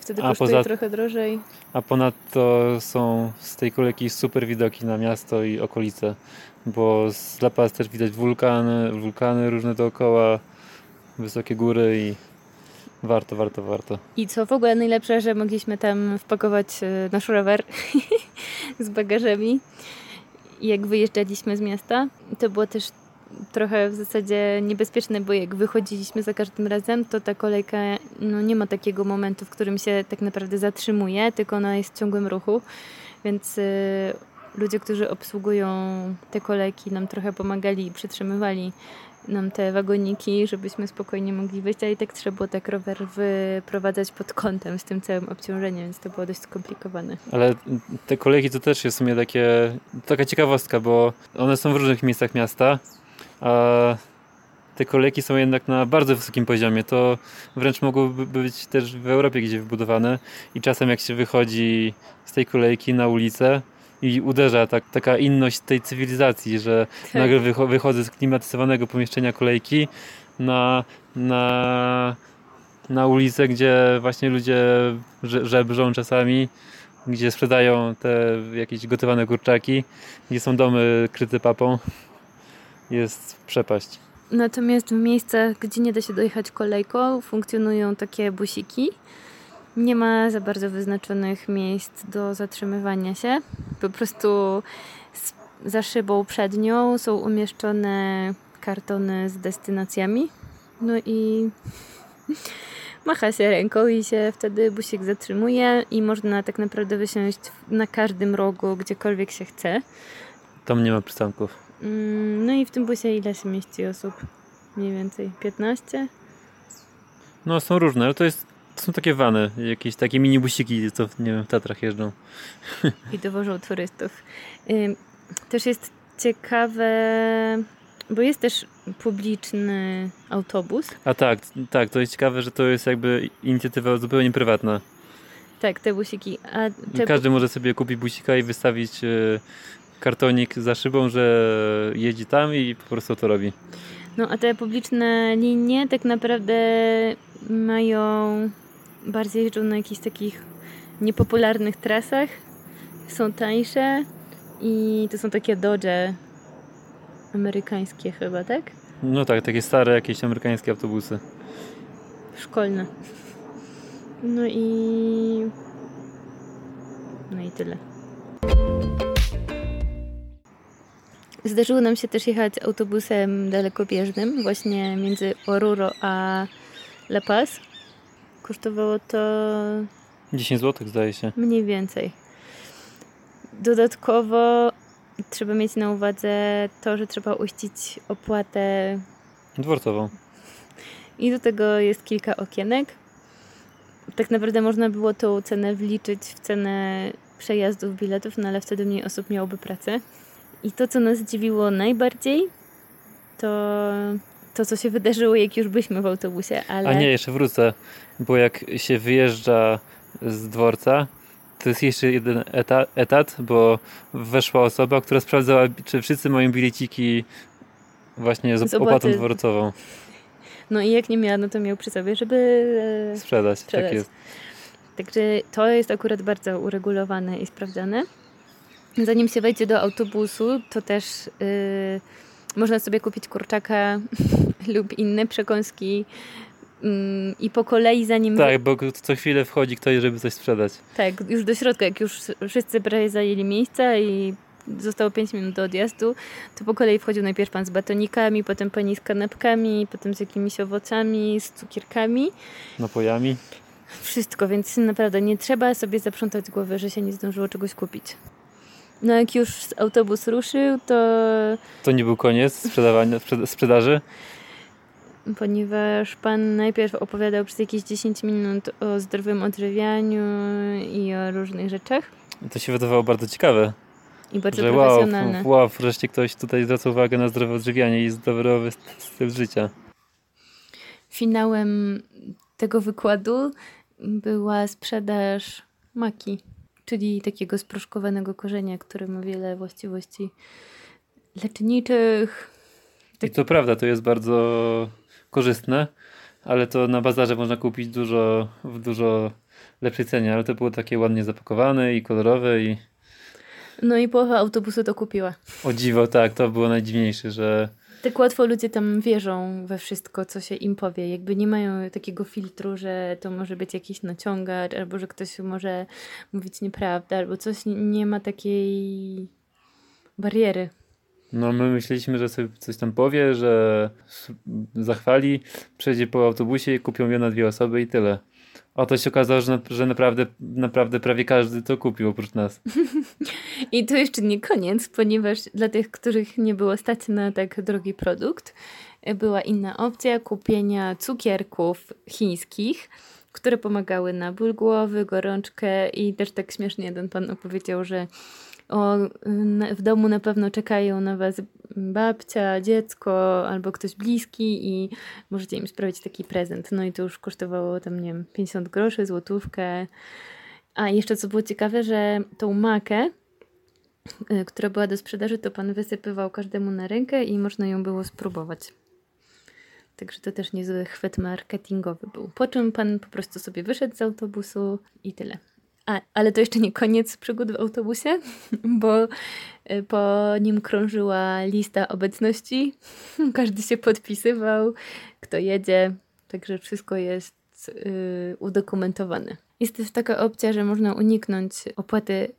Wtedy A kosztuje poza- trochę drożej. A ponadto są z tej kolejki super widoki na miasto i okolice, bo z La Paz też widać wulkany, wulkany różne dookoła, wysokie góry i warto, warto, warto. I co w ogóle najlepsze, że mogliśmy tam wpakować e, nasz rower z bagażami. Jak wyjeżdżaliśmy z miasta, to było też trochę w zasadzie niebezpieczne, bo jak wychodziliśmy za każdym razem, to ta kolejka no, nie ma takiego momentu, w którym się tak naprawdę zatrzymuje, tylko ona jest w ciągłym ruchu. Więc y, ludzie, którzy obsługują te kolejki, nam trochę pomagali i przytrzymywali nam te wagoniki, żebyśmy spokojnie mogli wyjść, a i tak trzeba było tak rower wyprowadzać pod kątem z tym całym obciążeniem, więc to było dość skomplikowane. Ale te kolejki to też jest w sumie takie, taka ciekawostka, bo one są w różnych miejscach miasta, a te kolejki są jednak na bardzo wysokim poziomie. To wręcz mogłoby być też w Europie gdzieś wybudowane i czasem jak się wychodzi z tej kolejki na ulicę i uderza tak, taka inność tej cywilizacji, że Tak. nagle wycho- wychodzę z klimatyzowanego pomieszczenia kolejki na, na, na ulicę, gdzie właśnie ludzie że- żebrzą czasami, gdzie sprzedają te jakieś gotowane kurczaki, gdzie są domy kryte papą. Jest przepaść. Natomiast w miejscach, gdzie nie da się dojechać kolejką, funkcjonują takie busiki. Nie ma za bardzo wyznaczonych miejsc do zatrzymywania się. Po prostu za szybą przed nią są umieszczone kartony z destynacjami. No i macha się ręką i się wtedy busik zatrzymuje i można tak naprawdę wysiąść na każdym rogu, gdziekolwiek się chce. Tam nie ma przystanków. Mm, No i w tym busie ile się mieści osób? Mniej więcej 15? No są różne, ale to jest to są takie wany, jakieś takie minibusiki, co nie wiem, w Tatrach jeżdżą. i dowożą turystów. Też jest ciekawe, bo jest też publiczny autobus. A tak, tak, to jest ciekawe, że to jest jakby inicjatywa zupełnie prywatna. Tak, te busiki. Te, każdy może sobie kupić busika i wystawić e, kartonik za szybą, że jedzie tam i po prostu to robi. no, a te publiczne linie tak naprawdę mają bardziej jeżdżą na jakichś takich niepopularnych trasach. Są tańsze i to są takie Dodge amerykańskie chyba, tak? No tak, takie stare jakieś amerykańskie autobusy. szkolne. No i. No i tyle. Zdarzyło nam się też jechać autobusem dalekobieżnym, właśnie między Oruro a La Paz. Kosztowało to 10 zł zdaje się. mniej więcej. Dodatkowo trzeba mieć na uwadze to, że trzeba uścić opłatę Dworcową. I do tego jest kilka okienek. Tak naprawdę można było tą cenę wliczyć w cenę przejazdów biletów, no ale wtedy mniej osób miałoby pracę. I to, co nas zdziwiło najbardziej, to to, co się wydarzyło, jak już byliśmy w autobusie, ale... A nie, jeszcze wrócę, bo jak się wyjeżdża z dworca, to jest jeszcze jeden eta, etat, bo weszła osoba, która sprawdzała, czy wszyscy mają bileciki właśnie z, Z opłatą dworcową. No i jak nie miała, no to miał przy sobie, żeby... Sprzedać, Sprzedać. tak jest. Także to jest akurat bardzo uregulowane i sprawdzane. Zanim się wejdzie do autobusu, to też yy, można sobie kupić kurczaka lub inne przekąski mm, i po kolei zanim... Tak, bo co chwilę wchodzi ktoś, żeby coś sprzedać. Tak, już do środka, jak już wszyscy prawie zajęli miejsca i zostało 5 minut do odjazdu, to po kolei wchodził najpierw pan z batonikami, potem pani z kanapkami, potem z jakimiś owocami, z cukierkami. Napojami. Wszystko, więc naprawdę nie trzeba sobie zaprzątać głowy, że się nie zdążyło czegoś kupić. No jak już autobus ruszył, to To nie był koniec sprzedawania, sprzeda- sprzedaży. ponieważ pan najpierw opowiadał przez jakieś 10 minut o zdrowym odżywianiu i o różnych rzeczach, To się wydawało bardzo ciekawe. i bardzo Że wow, profesjonalne. wow, wreszcie ktoś tutaj zwraca uwagę na zdrowe odżywianie i zdrowy styl życia. Finałem tego wykładu była sprzedaż maki, czyli takiego sproszkowanego korzenia, który ma wiele właściwości leczniczych. I to prawda, to jest bardzo korzystne, ale to na bazarze można kupić dużo, w dużo lepszej cenie, ale to było takie ładnie zapakowane i kolorowe i No i połowa autobusu to kupiła. o dziwo, tak, to było najdziwniejsze, że Tak łatwo ludzie tam wierzą we wszystko, co się im powie. Jakby nie mają takiego filtru, że to może być jakiś naciągacz, albo że ktoś może mówić nieprawdę, albo coś nie ma takiej bariery. no my myśleliśmy, że sobie coś tam powie, że zachwali, przejdzie po autobusie kupią ją na dwie osoby i tyle. A to się okazało, że, że naprawdę, naprawdę prawie każdy to kupił oprócz nas. I to jeszcze nie koniec, ponieważ dla tych, których nie było stać na tak drogi produkt, była inna opcja kupienia cukierków chińskich, które pomagały na ból głowy, gorączkę i też tak śmiesznie jeden pan opowiedział, że o, w domu na pewno czekają na was babcia, dziecko albo ktoś bliski i możecie im sprawić taki prezent. No i to już kosztowało tam, nie wiem, 50 groszy, złotówkę. A jeszcze co było ciekawe, że tą makę y, która była do sprzedaży, to pan wysypywał każdemu na rękę i można ją było spróbować. Także to też niezły chwyt marketingowy był. Po czym pan po prostu sobie wyszedł z autobusu i tyle. A, ale to jeszcze nie koniec przygód w autobusie, bo y, po nim krążyła lista obecności. Każdy się podpisywał, kto jedzie, także wszystko jest y, udokumentowane. Jest też taka opcja, że można uniknąć opłaty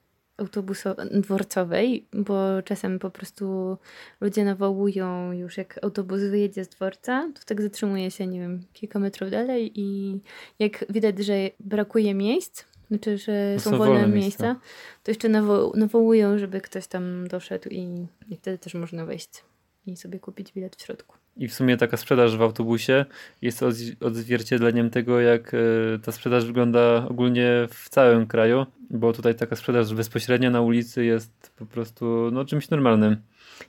autobuso- dworcowej, bo czasem po prostu ludzie nawołują już jak autobus wyjedzie z dworca, to tak zatrzymuje się, nie wiem, kilka metrów dalej i jak widać, że brakuje miejsc, znaczy, że są, są wolne, wolne miejsca, miejsca. to jeszcze nawo- nawołują, żeby ktoś tam doszedł i, i wtedy też można wejść i sobie kupić bilet w środku. I w sumie taka sprzedaż w autobusie jest odz- odzwierciedleniem tego, jak e, ta sprzedaż wygląda ogólnie w całym kraju, bo tutaj taka sprzedaż bezpośrednia na ulicy jest po prostu no, czymś normalnym.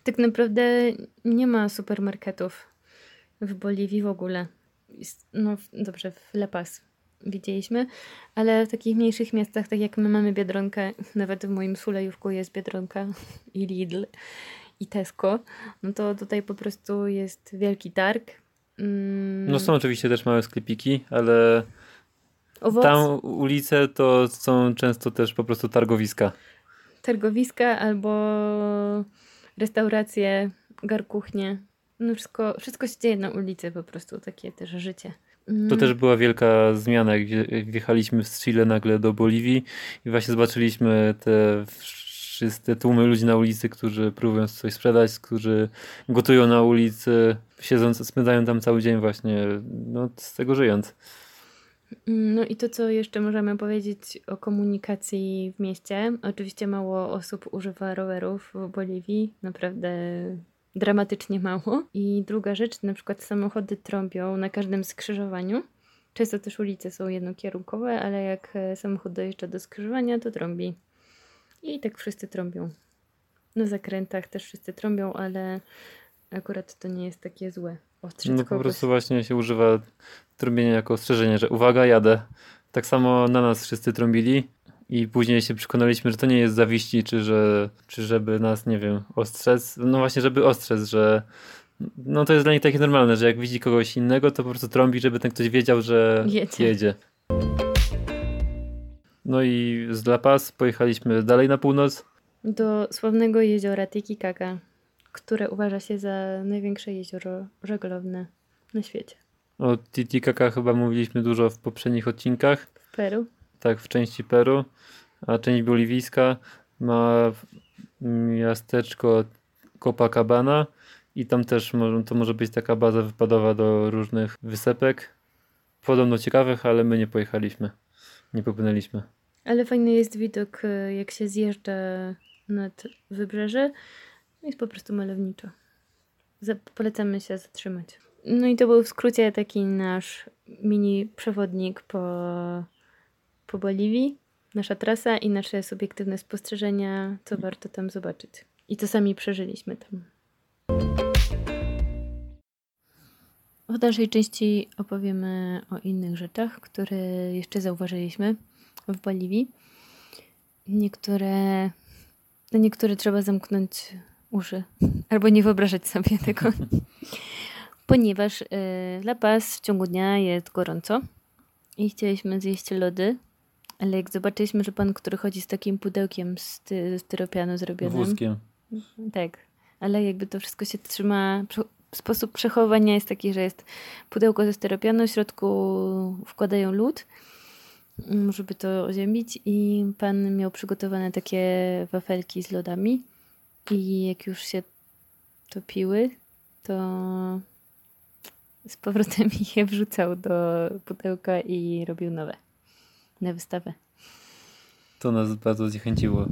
Tak naprawdę nie ma supermarketów w Boliwii w ogóle. No dobrze, w La Paz widzieliśmy, ale w takich mniejszych miastach, tak jak my mamy Biedronkę, nawet w moim Sulejówku jest Biedronka i Lidl i Tesco, no to tutaj po prostu jest wielki targ. Mm, No są oczywiście też małe sklepiki, ale owoc, tam ulice to są często też po prostu targowiska. targowiska albo restauracje, garkuchnie. No wszystko, wszystko się dzieje na ulicy po prostu, takie też życie. To Mm. też była wielka zmiana, jak wjechaliśmy z Chile nagle do Boliwii i właśnie zobaczyliśmy te wszystkie tłumy ludzi na ulicy, którzy próbują coś sprzedać, którzy gotują na ulicy, siedząc, spędzają tam cały dzień właśnie, no z tego żyjąc. No i to, co jeszcze możemy powiedzieć o komunikacji w mieście. Oczywiście mało osób używa rowerów w Boliwii, naprawdę dramatycznie mało. I druga rzecz, na przykład samochody trąbią na każdym skrzyżowaniu. Często też ulice są jednokierunkowe, ale jak e, samochód dojeżdża do skrzyżowania, to trąbi. I tak wszyscy trąbią. Na zakrętach też wszyscy trąbią, ale akurat to nie jest takie złe. Ostrzec No po kogoś. prostu właśnie się używa trąbienia jako ostrzeżenie, że uwaga, jadę. Tak samo na nas wszyscy trąbili i później się przekonaliśmy, że to nie jest zawiści, czy, że, czy żeby nas, nie wiem, ostrzec. No właśnie, żeby ostrzec, że no to jest dla nich takie normalne, że jak widzi kogoś innego, to po prostu trąbi, żeby ten ktoś wiedział, że Jedzie. jedzie. No i z La Paz pojechaliśmy dalej na północ. do sławnego jeziora Titicaca, które uważa się za największe jezioro żeglowne na świecie. O Titicaca chyba mówiliśmy dużo w poprzednich odcinkach. W Peru. tak, w części Peru, a część boliwijska ma miasteczko Copacabana i tam też to może być taka baza wypadowa do różnych wysepek. Podobno ciekawych, ale my nie pojechaliśmy. Nie popłynęliśmy. Ale fajny jest widok, e, jak się zjeżdża nad wybrzeże. Jest po prostu malowniczo. Polecamy się zatrzymać. No i to był w skrócie taki nasz mini przewodnik po, po Boliwii. nasza trasa i nasze subiektywne spostrzeżenia, co warto tam zobaczyć. I to sami przeżyliśmy tam. W dalszej części opowiemy o innych rzeczach, które jeszcze zauważyliśmy w Boliwii. Niektóre, na niektóre trzeba zamknąć uszy albo nie wyobrażać sobie tego, ponieważ y, La Paz w ciągu dnia jest gorąco i chcieliśmy zjeść lody, ale jak zobaczyliśmy, że pan, który chodzi z takim pudełkiem z sty, styropianu zrobionym. Wózkiem. Tak, ale jakby to wszystko się trzyma. Sposób przechowywania jest taki, że jest pudełko ze styropianu, w środku wkładają lód, mm, żeby to oziębić i pan miał przygotowane takie wafelki z lodami i jak już się topiły, to z powrotem je wrzucał do pudełka i robił nowe na wystawę. To nas bardzo zniechęciło.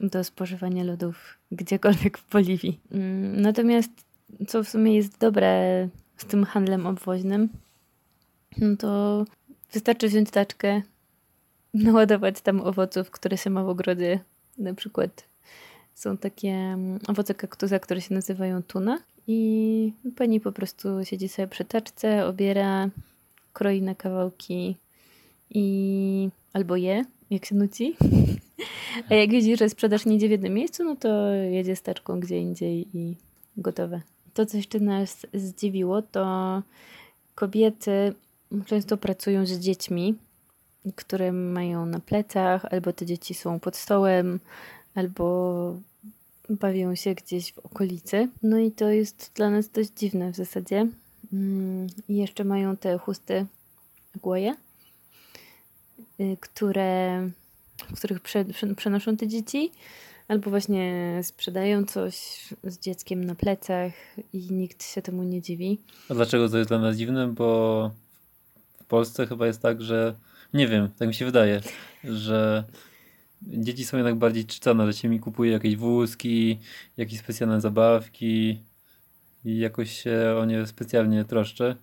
Do spożywania lodów gdziekolwiek w Boliwii. Mm, natomiast, co w sumie jest dobre z tym handlem obwoźnym, no to wystarczy wziąć taczkę, naładować tam owoców, które się ma w ogrodzie. Na przykład są takie mm, owoce kaktusa, które się nazywają tuna. I pani po prostu siedzi sobie przy taczce, obiera, kroi na kawałki i albo je, jak się nuci. A jak widzi, że sprzedaż nie idzie w jednym miejscu, no to jedzie z taczką gdzie indziej i gotowe. To, co jeszcze nas zdziwiło, to kobiety często pracują z dziećmi, które mają na plecach, albo te dzieci są pod stołem, albo bawią się gdzieś w okolicy. No i to jest dla nas dość dziwne w zasadzie. Mm, I jeszcze mają te chusty głoje, y, które, w których prze, przenoszą te dzieci, albo właśnie sprzedają coś z dzieckiem na plecach i nikt się temu nie dziwi. A dlaczego to jest dla nas dziwne? Bo w Polsce chyba jest tak, że nie wiem, tak mi się wydaje, że dzieci są jednak bardziej czytane, że się mi kupuje jakieś wózki, jakieś specjalne zabawki i jakoś się o nie specjalnie troszczę.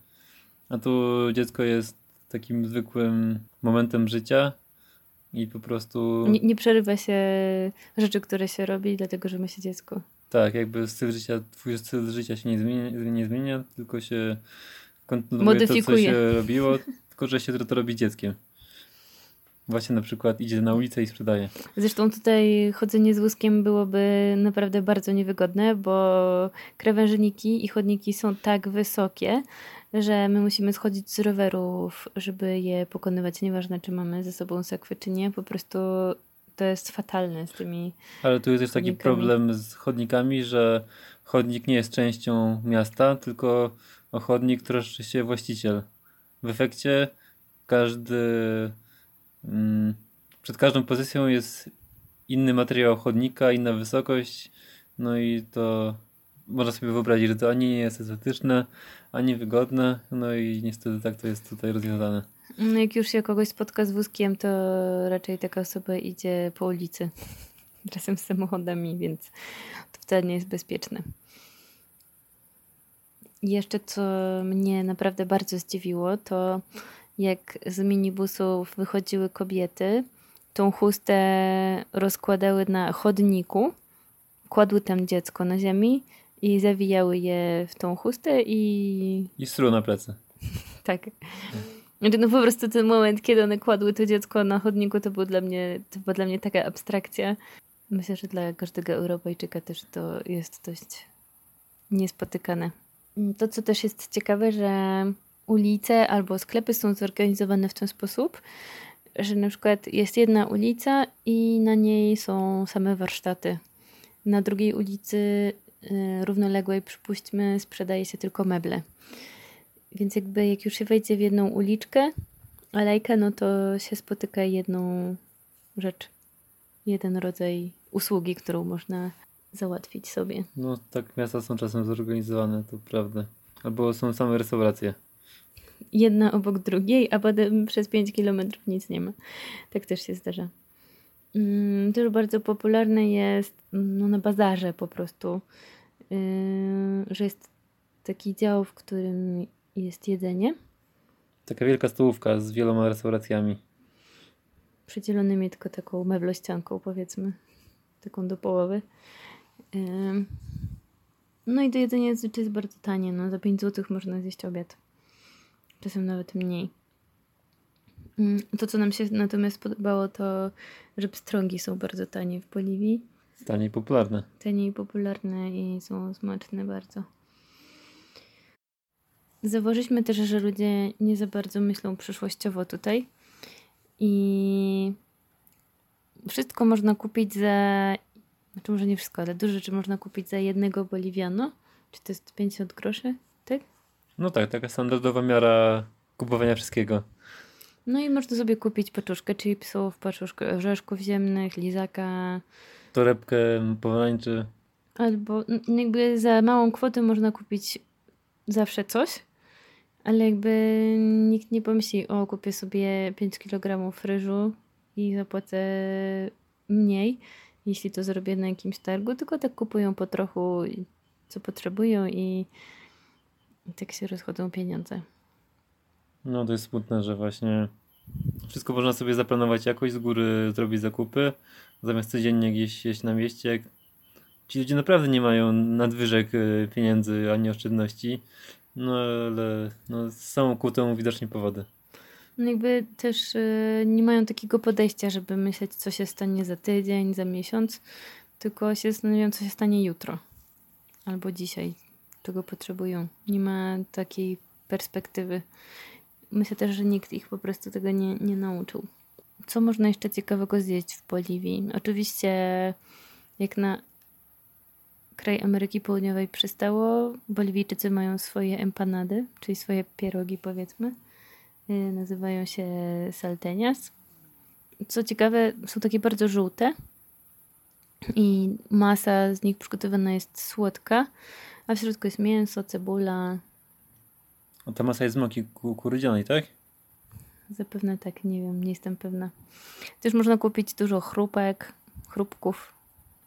A tu dziecko jest takim zwykłym momentem życia i po prostu... Nie, nie przerywa się rzeczy, które się robi, dlatego że ma się dziecko. Tak, jakby styl życia, twój styl życia się nie zmienia, nie zmienia tylko się kontynuuje to, co się robiło, tylko że się to, to robi dzieckiem. Właśnie na przykład idzie na ulicę i sprzedaje. Zresztą tutaj chodzenie z wózkiem byłoby naprawdę bardzo niewygodne, bo krawężniki i chodniki są tak wysokie, że my musimy schodzić z rowerów, żeby je pokonywać. Nieważne, czy mamy ze sobą sakwy, czy nie. Po prostu to jest fatalne z tymi. Ale tu jest też taki problem z chodnikami, że chodnik nie jest częścią miasta, tylko o chodnik troszczy się właściciel. W efekcie każdy Mm, przed każdą pozycją jest inny materiał chodnika, inna wysokość, no i to można sobie wyobrazić, że to ani nie jest estetyczne, ani wygodne, no i niestety tak to jest tutaj rozwiązane. No jak już się kogoś spotka z wózkiem, to raczej taka osoba idzie po ulicy, czasem z samochodami, więc to wcale nie jest bezpieczne. Jeszcze co mnie naprawdę bardzo zdziwiło, to jak z minibusów wychodziły kobiety, tą chustę rozkładały na chodniku, kładły tam dziecko na ziemi i zawijały je w tą chustę i... I stru na plecy. tak. Znaczy, no po prostu ten moment, kiedy one kładły to dziecko na chodniku, to, był dla mnie, to była dla mnie taka abstrakcja. Myślę, że dla każdego Europejczyka też to jest dość niespotykane. To, co też jest ciekawe, że ulice albo sklepy są zorganizowane w ten sposób, że na przykład jest jedna ulica i na niej są same warsztaty. Na drugiej ulicy równoległej, przypuśćmy, sprzedaje się tylko meble. Więc jakby jak już się wejdzie w jedną uliczkę, alejkę, no to się spotyka jedną rzecz, jeden rodzaj usługi, którą można załatwić sobie. No tak miasta są czasem zorganizowane, to prawda. Albo są same restauracje jedna obok drugiej, a potem przez 5 kilometrów nic nie ma. Tak też się zdarza. Mm, też bardzo popularne jest no, na bazarze po prostu, yy, że jest taki dział, w którym jest jedzenie. Taka wielka stołówka z wieloma restauracjami. przydzielonymi tylko taką meblościanką, powiedzmy. Taką do połowy. Ym. No i to jedzenie zazwyczaj jest bardzo tanie. No, za 5 zł można zjeść obiad. Czasem nawet mniej. Ym, To, co nam się natomiast podobało, to że pstrągi są bardzo tanie w Boliwii. Tanie i popularne. Tanie i popularne i są smaczne bardzo. Zauważyliśmy też, że ludzie nie za bardzo myślą przyszłościowo tutaj. I wszystko można kupić za. Znaczy, może nie wszystko, ale dużo rzeczy można kupić za jednego boliviano. Czy to jest 50 groszy? Tak? No tak, taka standardowa miara kupowania wszystkiego. No i można sobie kupić paczuszkę chipsów, paczuszkę orzeszków ziemnych, lizaka, Torebkę pomarańczy. Albo jakby za małą kwotę można kupić zawsze coś, ale jakby nikt nie pomyśli, o kupię sobie 5 kg ryżu i zapłacę mniej, jeśli to zrobię na jakimś targu, tylko tak kupują po trochu, co potrzebują i tak się rozchodzą pieniądze. No to jest smutne, że właśnie wszystko można sobie zaplanować jakoś z góry, zrobić zakupy, zamiast codziennie gdzieś jeść na mieście. Ci ludzie naprawdę nie mają nadwyżek e, pieniędzy ani oszczędności, no ale no, są ku temu widocznie powody. No jakby też y, nie mają takiego podejścia, żeby myśleć, co się stanie za tydzień, za miesiąc, tylko się zastanawiają, co się stanie jutro albo dzisiaj, czego potrzebują. Nie ma takiej perspektywy. Myślę też, że nikt ich po prostu tego nie, nie nauczył. Co można jeszcze ciekawego zjeść w Boliwii? Oczywiście, jak na kraj Ameryki Południowej przystało, Boliwijczycy mają swoje empanady, czyli swoje pierogi, powiedzmy. Y, Nazywają się saltenias. Co ciekawe, są takie bardzo żółte i masa z nich przygotowana jest słodka, a w środku jest mięso, cebula. A ta masa jest z mąki kukurydzianej, tak? Zapewne tak, nie wiem, nie jestem pewna. Też można kupić dużo chrupek, chrupków.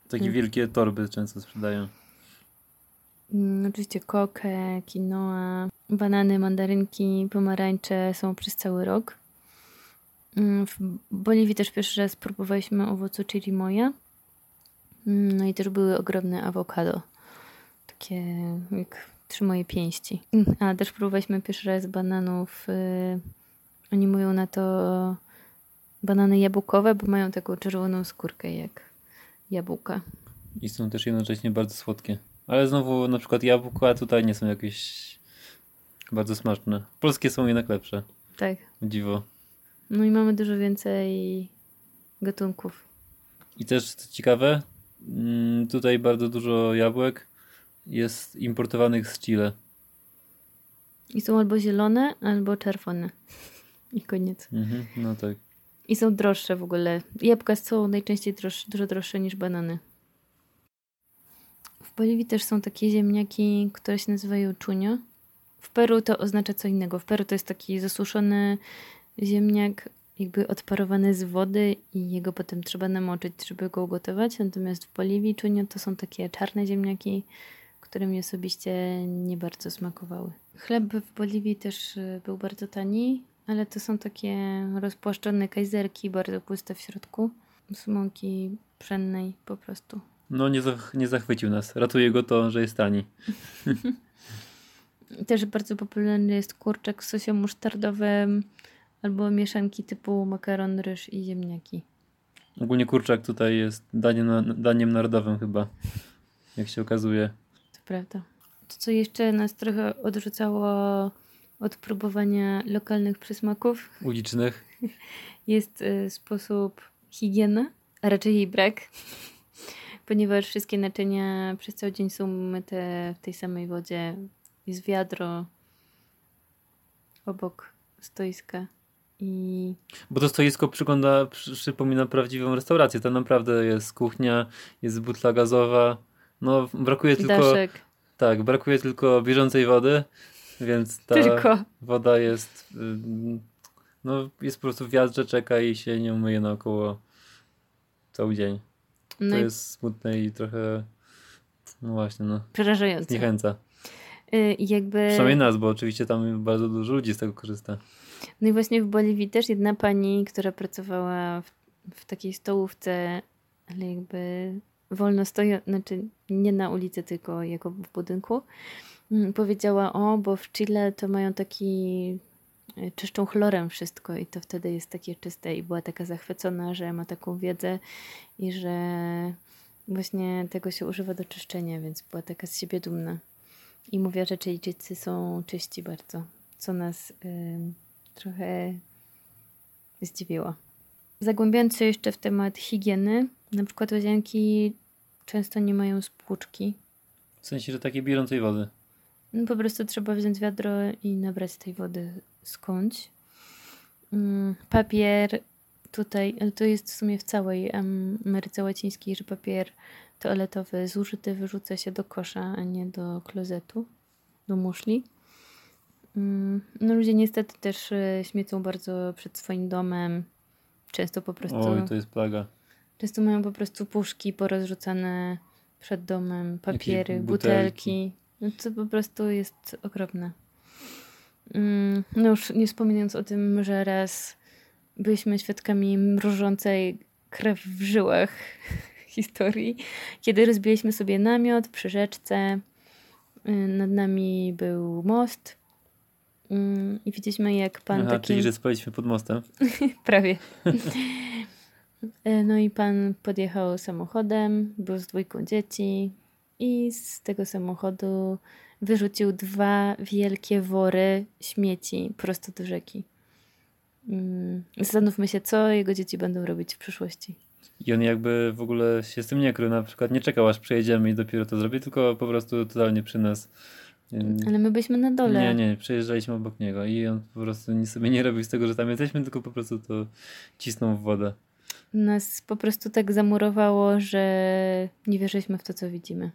Takie Mm. wielkie torby często sprzedają. Mm, oczywiście kokę, quinoa, banany, mandarynki, pomarańcze są przez cały rok. Mm, W Boliwii też pierwszy raz próbowaliśmy owocu chirimoya. Mm, No i też były ogromne awokado. Takie jak trzy moje pięści. Mm, A też próbowaliśmy pierwszy raz bananów. y, Oni mówią na to banany jabłkowe, bo mają taką czerwoną skórkę jak jabłka. I są też jednocześnie bardzo słodkie. Ale znowu na przykład jabłka tutaj nie są jakieś bardzo smaczne. Polskie są jednak lepsze. Tak. Dziwo. No i mamy dużo więcej gatunków. I też co ciekawe, mm, tutaj bardzo dużo jabłek jest importowanych z Chile. I są albo zielone, albo czerwone. I koniec. Mhm, no tak. I są droższe w ogóle. Jabłka są najczęściej droższe, dużo droższe niż banany. W Boliwii też są takie ziemniaki, które się nazywają czunio. W Peru to oznacza co innego. W Peru to jest taki zasuszony ziemniak, jakby odparowany z wody i jego potem trzeba namoczyć, żeby go ugotować. Natomiast w Boliwii czunio to są takie czarne ziemniaki, które mi osobiście nie bardzo smakowały. Chleb w Boliwii też y, był bardzo tani, ale to są takie rozpłaszczone kajzerki, bardzo puste w środku, z mąki pszennej po prostu. No nie, zach- nie zachwycił nas. Ratuje go to, że jest tani. Też bardzo popularny jest kurczak w sosie musztardowym albo mieszanki typu makaron, ryż i ziemniaki. Ogólnie kurczak tutaj jest daniem, daniem narodowym chyba, jak się okazuje. To prawda. To, co jeszcze nas trochę odrzucało od próbowania lokalnych przysmaków, Ulicznych. jest y, sposób higieny, a raczej jej brak, ponieważ wszystkie naczynia przez cały dzień są myte w tej samej wodzie. Jest wiadro obok stoiska i Bo to stoisko przygląda, przy, przypomina prawdziwą restaurację. Tam naprawdę jest kuchnia, jest butla gazowa. No brakuje tylko... daszek. Tak, brakuje tylko bieżącej wody, więc ta Tylko. woda jest no jest po prostu w wiadrze, czeka i się nie umyje naokoło cały dzień. To No i jest smutne i trochę no właśnie, no przerażające. zniechęca. Y, I jakby... Przynajmniej nas, bo oczywiście tam bardzo dużo ludzi z tego korzysta. No i właśnie w Boliwii też jedna pani, która pracowała w, w takiej stołówce, ale jakby wolno stojąc, znaczy nie na ulicy, tylko jako w budynku, mm, powiedziała, o, bo w Chile to mają taki y, czyszczą chlorem wszystko i to wtedy jest takie czyste i była taka zachwycona, że ma taką wiedzę i że właśnie tego się używa do czyszczenia, więc była taka z siebie dumna. I mówiła, że Chilijczycy są czyści bardzo, co nas y, trochę zdziwiło. Zagłębiając się jeszcze w temat higieny, na przykład łazienki często nie mają spłuczki. W sensie, że takiej bieżącej wody. No, po prostu trzeba wziąć wiadro i nabrać tej wody skądś. Mm, papier tutaj, ale to jest w sumie w całej Ameryce Łacińskiej, że papier toaletowy zużyty wyrzuca się do kosza, a nie do klozetu, do muszli. Mm, no ludzie niestety też e, śmiecą bardzo przed swoim domem. Często po prostu... Oj, to jest plaga. Często mają po prostu puszki porozrzucane przed domem, papiery, Jakieś butelki. No to po prostu jest okropne. Mm, No już nie wspominając o tym, że raz byliśmy świadkami mrożącej krew w żyłach historii, kiedy rozbiliśmy sobie namiot przy rzeczce. Y, Nad nami był most. Mm, I widzieliśmy, jak pan Aha, taki... czyli że spaliśmy pod mostem. Prawie. E, No i pan podjechał samochodem, był z dwójką dzieci i z tego samochodu wyrzucił dwa wielkie wory śmieci prosto do rzeki. Mm, Zastanówmy się, co jego dzieci będą robić w przyszłości. I on jakby w ogóle się z tym nie krył, na przykład nie czekał aż przejedziemy i dopiero to zrobi, tylko po prostu totalnie przy nas. Ale my byliśmy na dole. Nie, nie, przejeżdżaliśmy obok niego i on po prostu nic sobie nie robił z tego, że tam jesteśmy, tylko po prostu to cisnął w wodę. Nas po prostu tak zamurowało, że nie wierzyliśmy w to, co widzimy.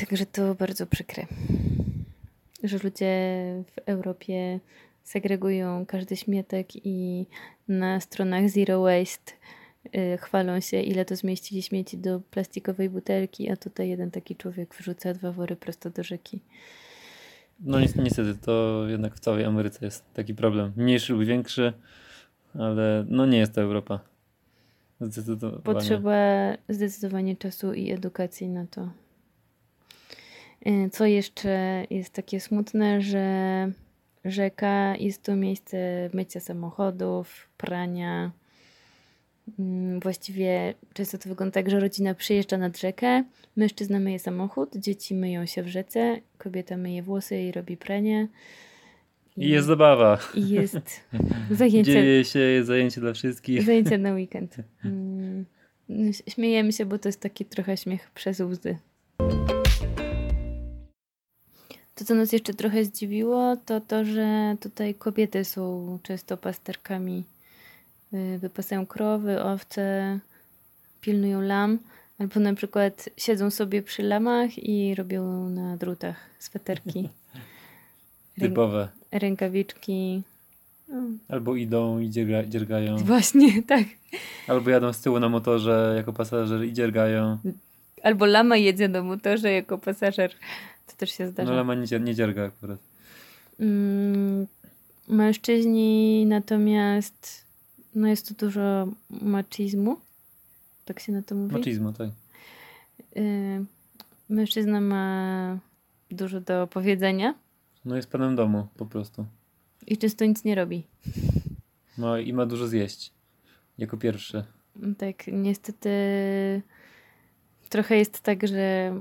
Także to bardzo przykre. Że ludzie w Europie segregują każdy śmietek i na stronach Zero Waste y, chwalą się, ile to zmieścili śmieci do plastikowej butelki, a tutaj jeden taki człowiek wrzuca dwa wory prosto do rzeki. No ni- niestety, to jednak w całej Ameryce jest taki problem. Mniejszy lub większy, ale no nie jest to Europa. Zdecydowanie. Potrzeba zdecydowanie czasu i edukacji na to. Y, Co jeszcze jest takie smutne, że rzeka jest to miejsce mycia samochodów, prania. Mm, Właściwie często to wygląda tak, że rodzina przyjeżdża nad rzekę, mężczyzna myje samochód, dzieci myją się w rzece, kobieta myje włosy i robi pranie. I jest zabawa. I jest zajęcie Dzieje się, jest zajęcie dla wszystkich. Zajęcia na weekend. Mm, Śmiejemy się, bo to jest taki trochę śmiech przez łzy. To, co nas jeszcze trochę zdziwiło, to to, że tutaj kobiety są często pasterkami. Y, Wypasają krowy, owce, pilnują lam, albo na przykład siedzą sobie przy lamach i robią na drutach sweterki, Typowe. Rękawiczki. No, Albo idą i dzierga, dziergają. właśnie, tak. Albo jadą z tyłu na motorze jako pasażer i dziergają. Albo lama jedzie na motorze jako pasażer. To też się zdarza. No lama nie, nie dzierga akurat. Mm, mężczyźni natomiast no jest tu dużo maczizmu. Tak się na to mówi. Machismo, tak. Y, mężczyzna ma dużo do powiedzenia No jest panem domu po prostu. i często nic nie robi. Ma, I ma dużo zjeść. Jako pierwszy. Tak, niestety trochę jest tak, że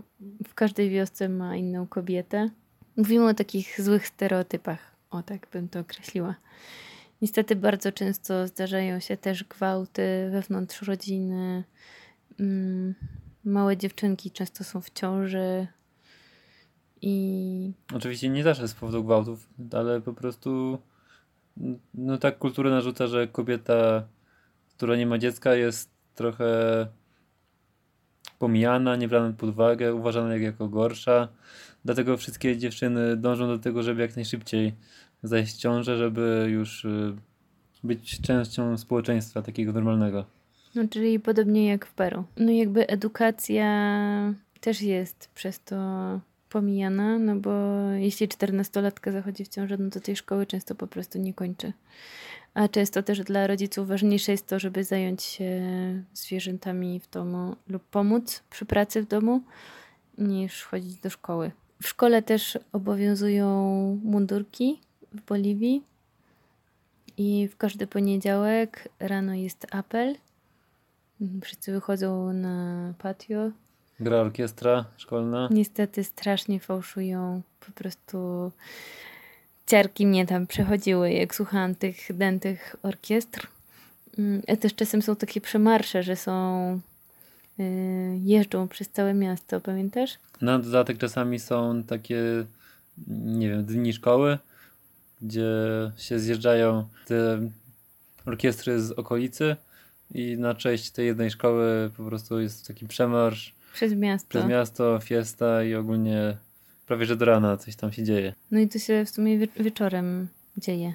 w każdej wiosce ma inną kobietę. Mówimy o takich złych stereotypach. O, tak bym to określiła. Niestety bardzo często zdarzają się też gwałty wewnątrz rodziny. Mm, Małe dziewczynki często są w ciąży i Oczywiście nie zawsze z powodu gwałtów, ale po prostu no tak kultura narzuca, że kobieta, która nie ma dziecka jest trochę pomijana, nie brana pod uwagę, uważana jak jako gorsza. Dlatego wszystkie dziewczyny dążą do tego, żeby jak najszybciej zajść ciążę, żeby już y, być częścią społeczeństwa takiego normalnego. No, czyli podobnie jak w Peru. No, jakby edukacja też jest przez to pomijana, no bo jeśli 14-latka zachodzi w ciążę, no to tej szkoły często po prostu nie kończy. A często też dla rodziców ważniejsze jest to, żeby zająć się zwierzętami w domu lub pomóc przy pracy w domu, niż chodzić do szkoły. W szkole też obowiązują mundurki w Boliwii i w każdy poniedziałek rano jest apel. Wszyscy wychodzą na patio. Gra orkiestra szkolna. Niestety strasznie fałszują. Po prostu ciarki mnie tam przechodziły, jak słuchałam tych dętych orkiestr. Mm, a też czasem są takie przemarsze, że są yy, jeżdżą przez całe miasto, pamiętasz? Na dodatek czasami są takie, nie wiem, dni szkoły, gdzie się zjeżdżają te orkiestry z okolicy i na cześć tej jednej szkoły po prostu jest taki przemarsz przez miasto. Przez miasto, fiesta i ogólnie prawie że do rana coś tam się dzieje. No i to się w sumie wieczorem dzieje.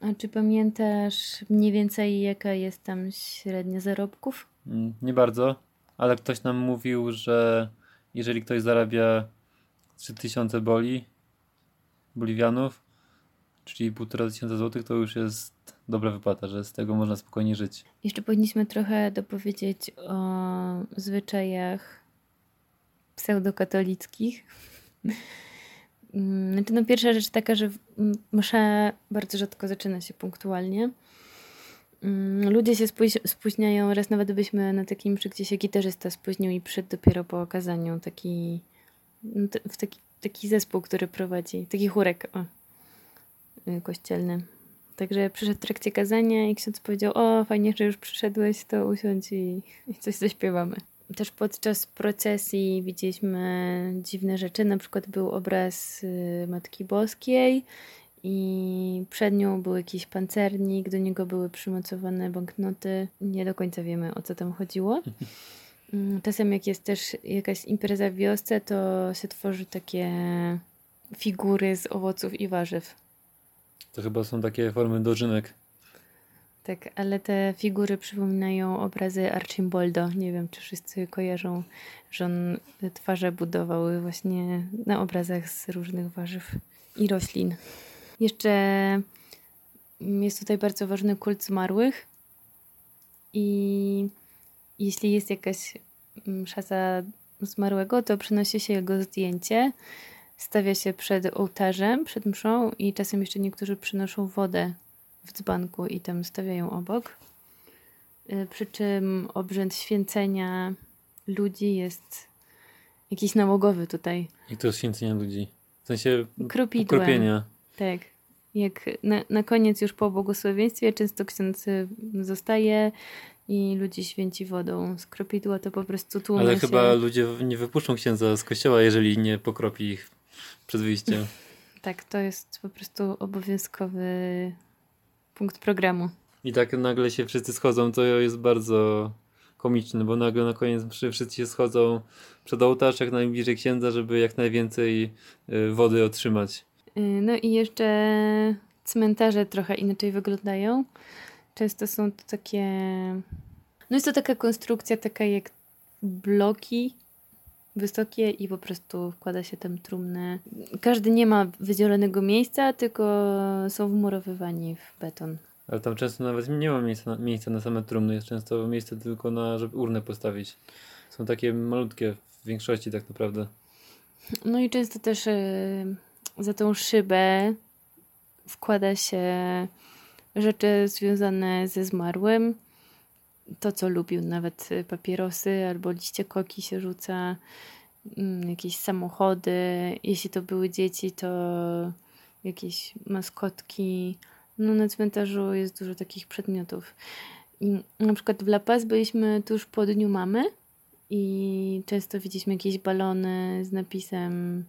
A czy pamiętasz mniej więcej jaka jest tam średnia zarobków? Mm, nie bardzo, ale ktoś nam mówił, że jeżeli ktoś zarabia 3000 boli, boliwianów, czyli 1500 zł, to już jest dobra wypłata, że z tego można spokojnie żyć. Jeszcze powinniśmy trochę dopowiedzieć o zwyczajach pseudokatolickich. Mm, znaczy, no pierwsza rzecz taka, że msza bardzo rzadko zaczyna się punktualnie. Mm, ludzie się spóźniają, raz nawet byśmy na takim mszy, gdzie się gitarzysta spóźnił i przyszedł dopiero po okazaniu taki, no, w taki, taki zespół, który prowadzi, taki chórek o, kościelny. Także przyszedł w trakcie kazania i ksiądz powiedział, o fajnie, że już przyszedłeś, to usiądź i, i coś zaśpiewamy. Też podczas procesji widzieliśmy dziwne rzeczy. Na przykład był obraz y, Matki Boskiej i przed nią był jakiś pancernik, do niego były przymocowane banknoty. Nie do końca wiemy o co tam chodziło. Mm, czasem jak jest też jakaś impreza w wiosce, to się tworzy takie figury z owoców i warzyw. To chyba są takie formy dożynek. Tak, ale te figury przypominają obrazy Archimboldo. Nie wiem, czy wszyscy kojarzą, że on twarze budowały właśnie na obrazach z różnych warzyw i roślin. Jeszcze jest tutaj bardzo ważny kult zmarłych i jeśli jest jakaś msza zmarłego, to przynosi się jego zdjęcie, stawia się przed ołtarzem, przed mszą i czasem jeszcze niektórzy przynoszą wodę w dzbanku i tam stawiają obok. Y, przy czym obrzęd święcenia ludzi jest jakiś nałogowy tutaj. I to jest święcenia ludzi? W sensie Kropidłem. okropienia. Tak. Jak na, na koniec już po błogosławieństwie często ksiądz zostaje i ludzi święci wodą z kropidła, to po prostu tłumie Ale się... chyba ludzie nie wypuszczą księdza z kościoła, jeżeli nie pokropi ich przed wyjściem. tak, to jest po prostu obowiązkowy punkt programu. I tak nagle się wszyscy schodzą, to jest bardzo komiczne, bo nagle na koniec wszyscy się schodzą przed ołtarz, jak najbliżej księdza, żeby jak najwięcej y, wody otrzymać. Y, no i jeszcze cmentarze trochę inaczej wyglądają. Często są to takie. No jest to taka konstrukcja, taka jak bloki wysokie i po prostu wkłada się tam trumnę. Każdy nie ma wydzielonego miejsca, tylko są wmurowywani w beton. Ale tam często nawet nie ma miejsca na, miejsca na same trumny, jest często miejsce tylko na, żeby urnę postawić. Są takie malutkie w większości tak naprawdę. No i często też y, za tą szybę wkłada się rzeczy związane ze zmarłym to, co lubił, nawet papierosy albo liście koki się rzuca, mm, jakieś samochody. Jeśli to były dzieci, to jakieś maskotki. No na cmentarzu jest dużo takich przedmiotów. I na przykład w La Paz byliśmy tuż po Dniu Mamy i często widzieliśmy jakieś balony z napisem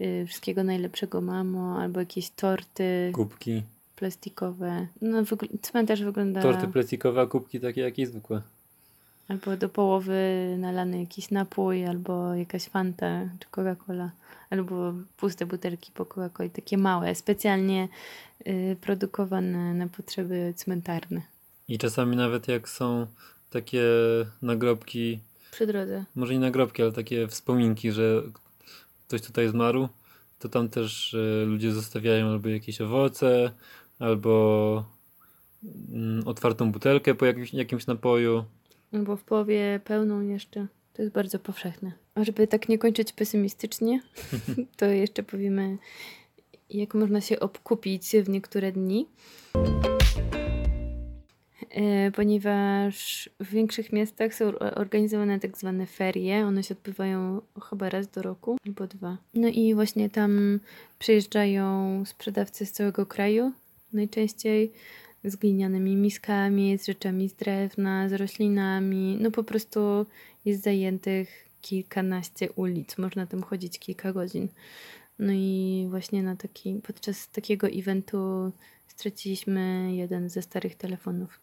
y, wszystkiego najlepszego mamo, albo jakieś torty. Kubki plastikowe. No, wygl- cmentarz wygląda... Torty plastikowe, a kubki takie jak zwykłe. Albo do połowy nalany jakiś napój, albo jakaś Fanta, czy Coca-Cola. Albo puste butelki po Coca-Coli, takie małe, specjalnie y, produkowane na potrzeby cmentarne. I czasami nawet jak są takie nagrobki przy drodze. Może nie nagrobki, ale takie wspominki, że ktoś tutaj zmarł, to tam też y, ludzie zostawiają albo jakieś owoce, albo mm, otwartą butelkę po jakimś, jakimś napoju. Albo w połowie pełną jeszcze. To jest bardzo powszechne. A żeby tak nie kończyć pesymistycznie, to jeszcze powiemy, jak można się obkupić w niektóre dni. E, ponieważ w większych miastach są organizowane tak zwane ferie. One się odbywają chyba raz do roku albo dwa. No i właśnie tam przyjeżdżają sprzedawcy z całego kraju najczęściej z glinianymi miskami, z rzeczami z drewna, z roślinami. No po prostu jest zajętych kilkanaście ulic. Można tam chodzić kilka godzin. No i właśnie na taki, podczas takiego eventu straciliśmy jeden ze starych telefonów.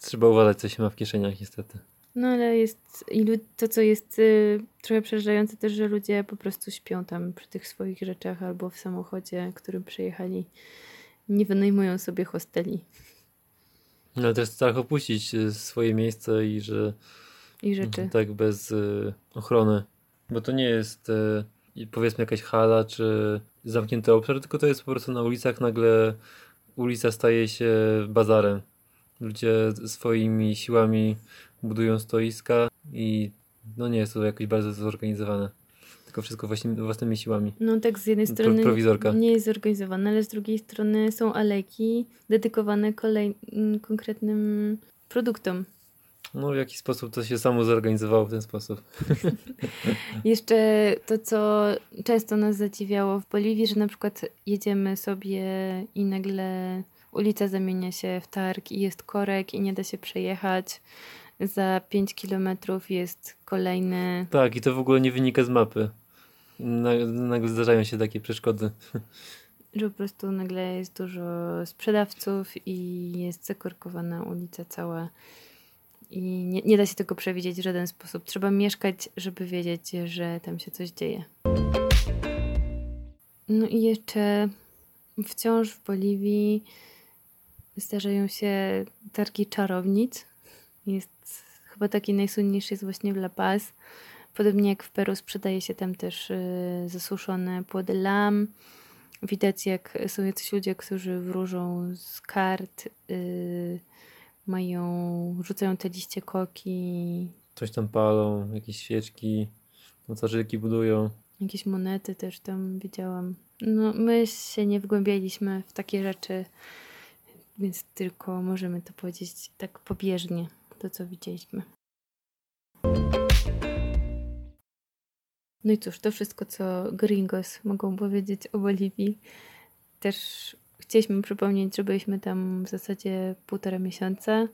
Trzeba uważać, co się ma w kieszeniach niestety. No ale jest i to, co jest y, trochę przerażające też, że ludzie po prostu śpią tam przy tych swoich rzeczach albo w samochodzie, którym przyjechali. Nie wynajmują sobie hosteli. No też strach opuścić y, swoje miejsce i że i rzeczy. Tak bez y, ochrony. Bo to nie jest y, powiedzmy jakaś hala czy zamknięty obszar, tylko to jest po prostu na ulicach nagle ulica staje się bazarem. Ludzie swoimi siłami budują stoiska i no nie jest to jakoś bardzo zorganizowane. Tylko wszystko właśnie własnymi siłami. No tak z jednej strony prowizorka. nie jest zorganizowane, ale z drugiej strony są alejki dedykowane kolej konkretnym produktom. No w jakiś sposób to się samo zorganizowało w ten sposób. Jeszcze to, co często nas zadziwiało w Boliwii, że na przykład jedziemy sobie i nagle ulica zamienia się w targ i jest korek i nie da się przejechać. Za 5 kilometrów jest kolejny. Tak, i to w ogóle nie wynika z mapy. Nagle zdarzają się takie przeszkody. Że po prostu nagle jest dużo sprzedawców i jest zakorkowana ulica cała i nie, nie da się tego przewidzieć w żaden sposób. Trzeba mieszkać, żeby wiedzieć, że tam się coś dzieje. No i jeszcze wciąż w Boliwii zdarzają się targi czarownic. Jest chyba taki najsłynniejszy jest właśnie w La Paz. Podobnie jak w Peru sprzedaje się tam też y, zasuszone płody lam. Widać jak są jacyś ludzie, którzy wróżą z kart y, mają, rzucają te liście koki. Coś tam palą, jakieś świeczki, mocarzyki budują. Jakieś monety też tam widziałam. No, my się nie wgłębialiśmy w takie rzeczy, więc tylko możemy to powiedzieć tak pobieżnie, to co widzieliśmy. No i cóż, to wszystko, co gringos mogą powiedzieć o Boliwii. Też Chcieliśmy przypomnieć, że byliśmy tam w zasadzie półtora miesiąca,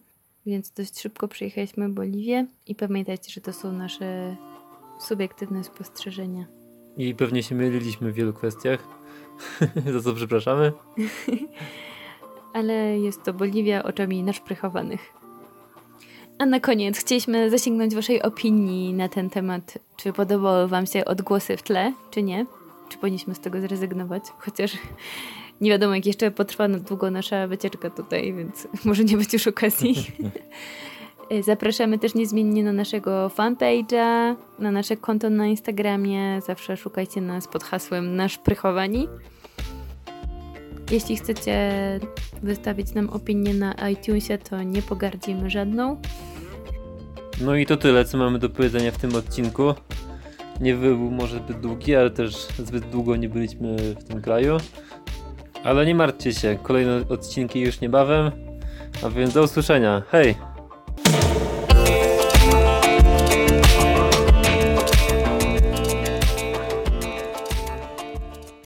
więc dość szybko przyjechaliśmy Boliwię i pamiętajcie, że to są nasze subiektywne spostrzeżenia. I pewnie się myliliśmy w wielu kwestiach, za co przepraszamy. Ale jest to Boliwia oczami naszprychowanych. A na koniec chcieliśmy zasięgnąć Waszej opinii na ten temat. Czy podobały Wam się odgłosy w tle, czy nie? Czy powinniśmy z tego zrezygnować? Chociaż nie wiadomo, jak jeszcze potrwa długo nasza wycieczka tutaj, więc może nie być już okazji. Zapraszamy też niezmiennie na naszego fanpage'a, na nasze konto na Instagramie. Zawsze szukajcie nas pod hasłem Nasz Prychowani. Jeśli chcecie wystawić nam opinię na iTunesie, to nie pogardzimy żadną. No i to tyle, co mamy do powiedzenia w tym odcinku. Nie był może zbyt długi, ale też zbyt długo nie byliśmy w tym kraju. Ale nie martwcie się, kolejne odcinki już niebawem. A więc do usłyszenia. Hej!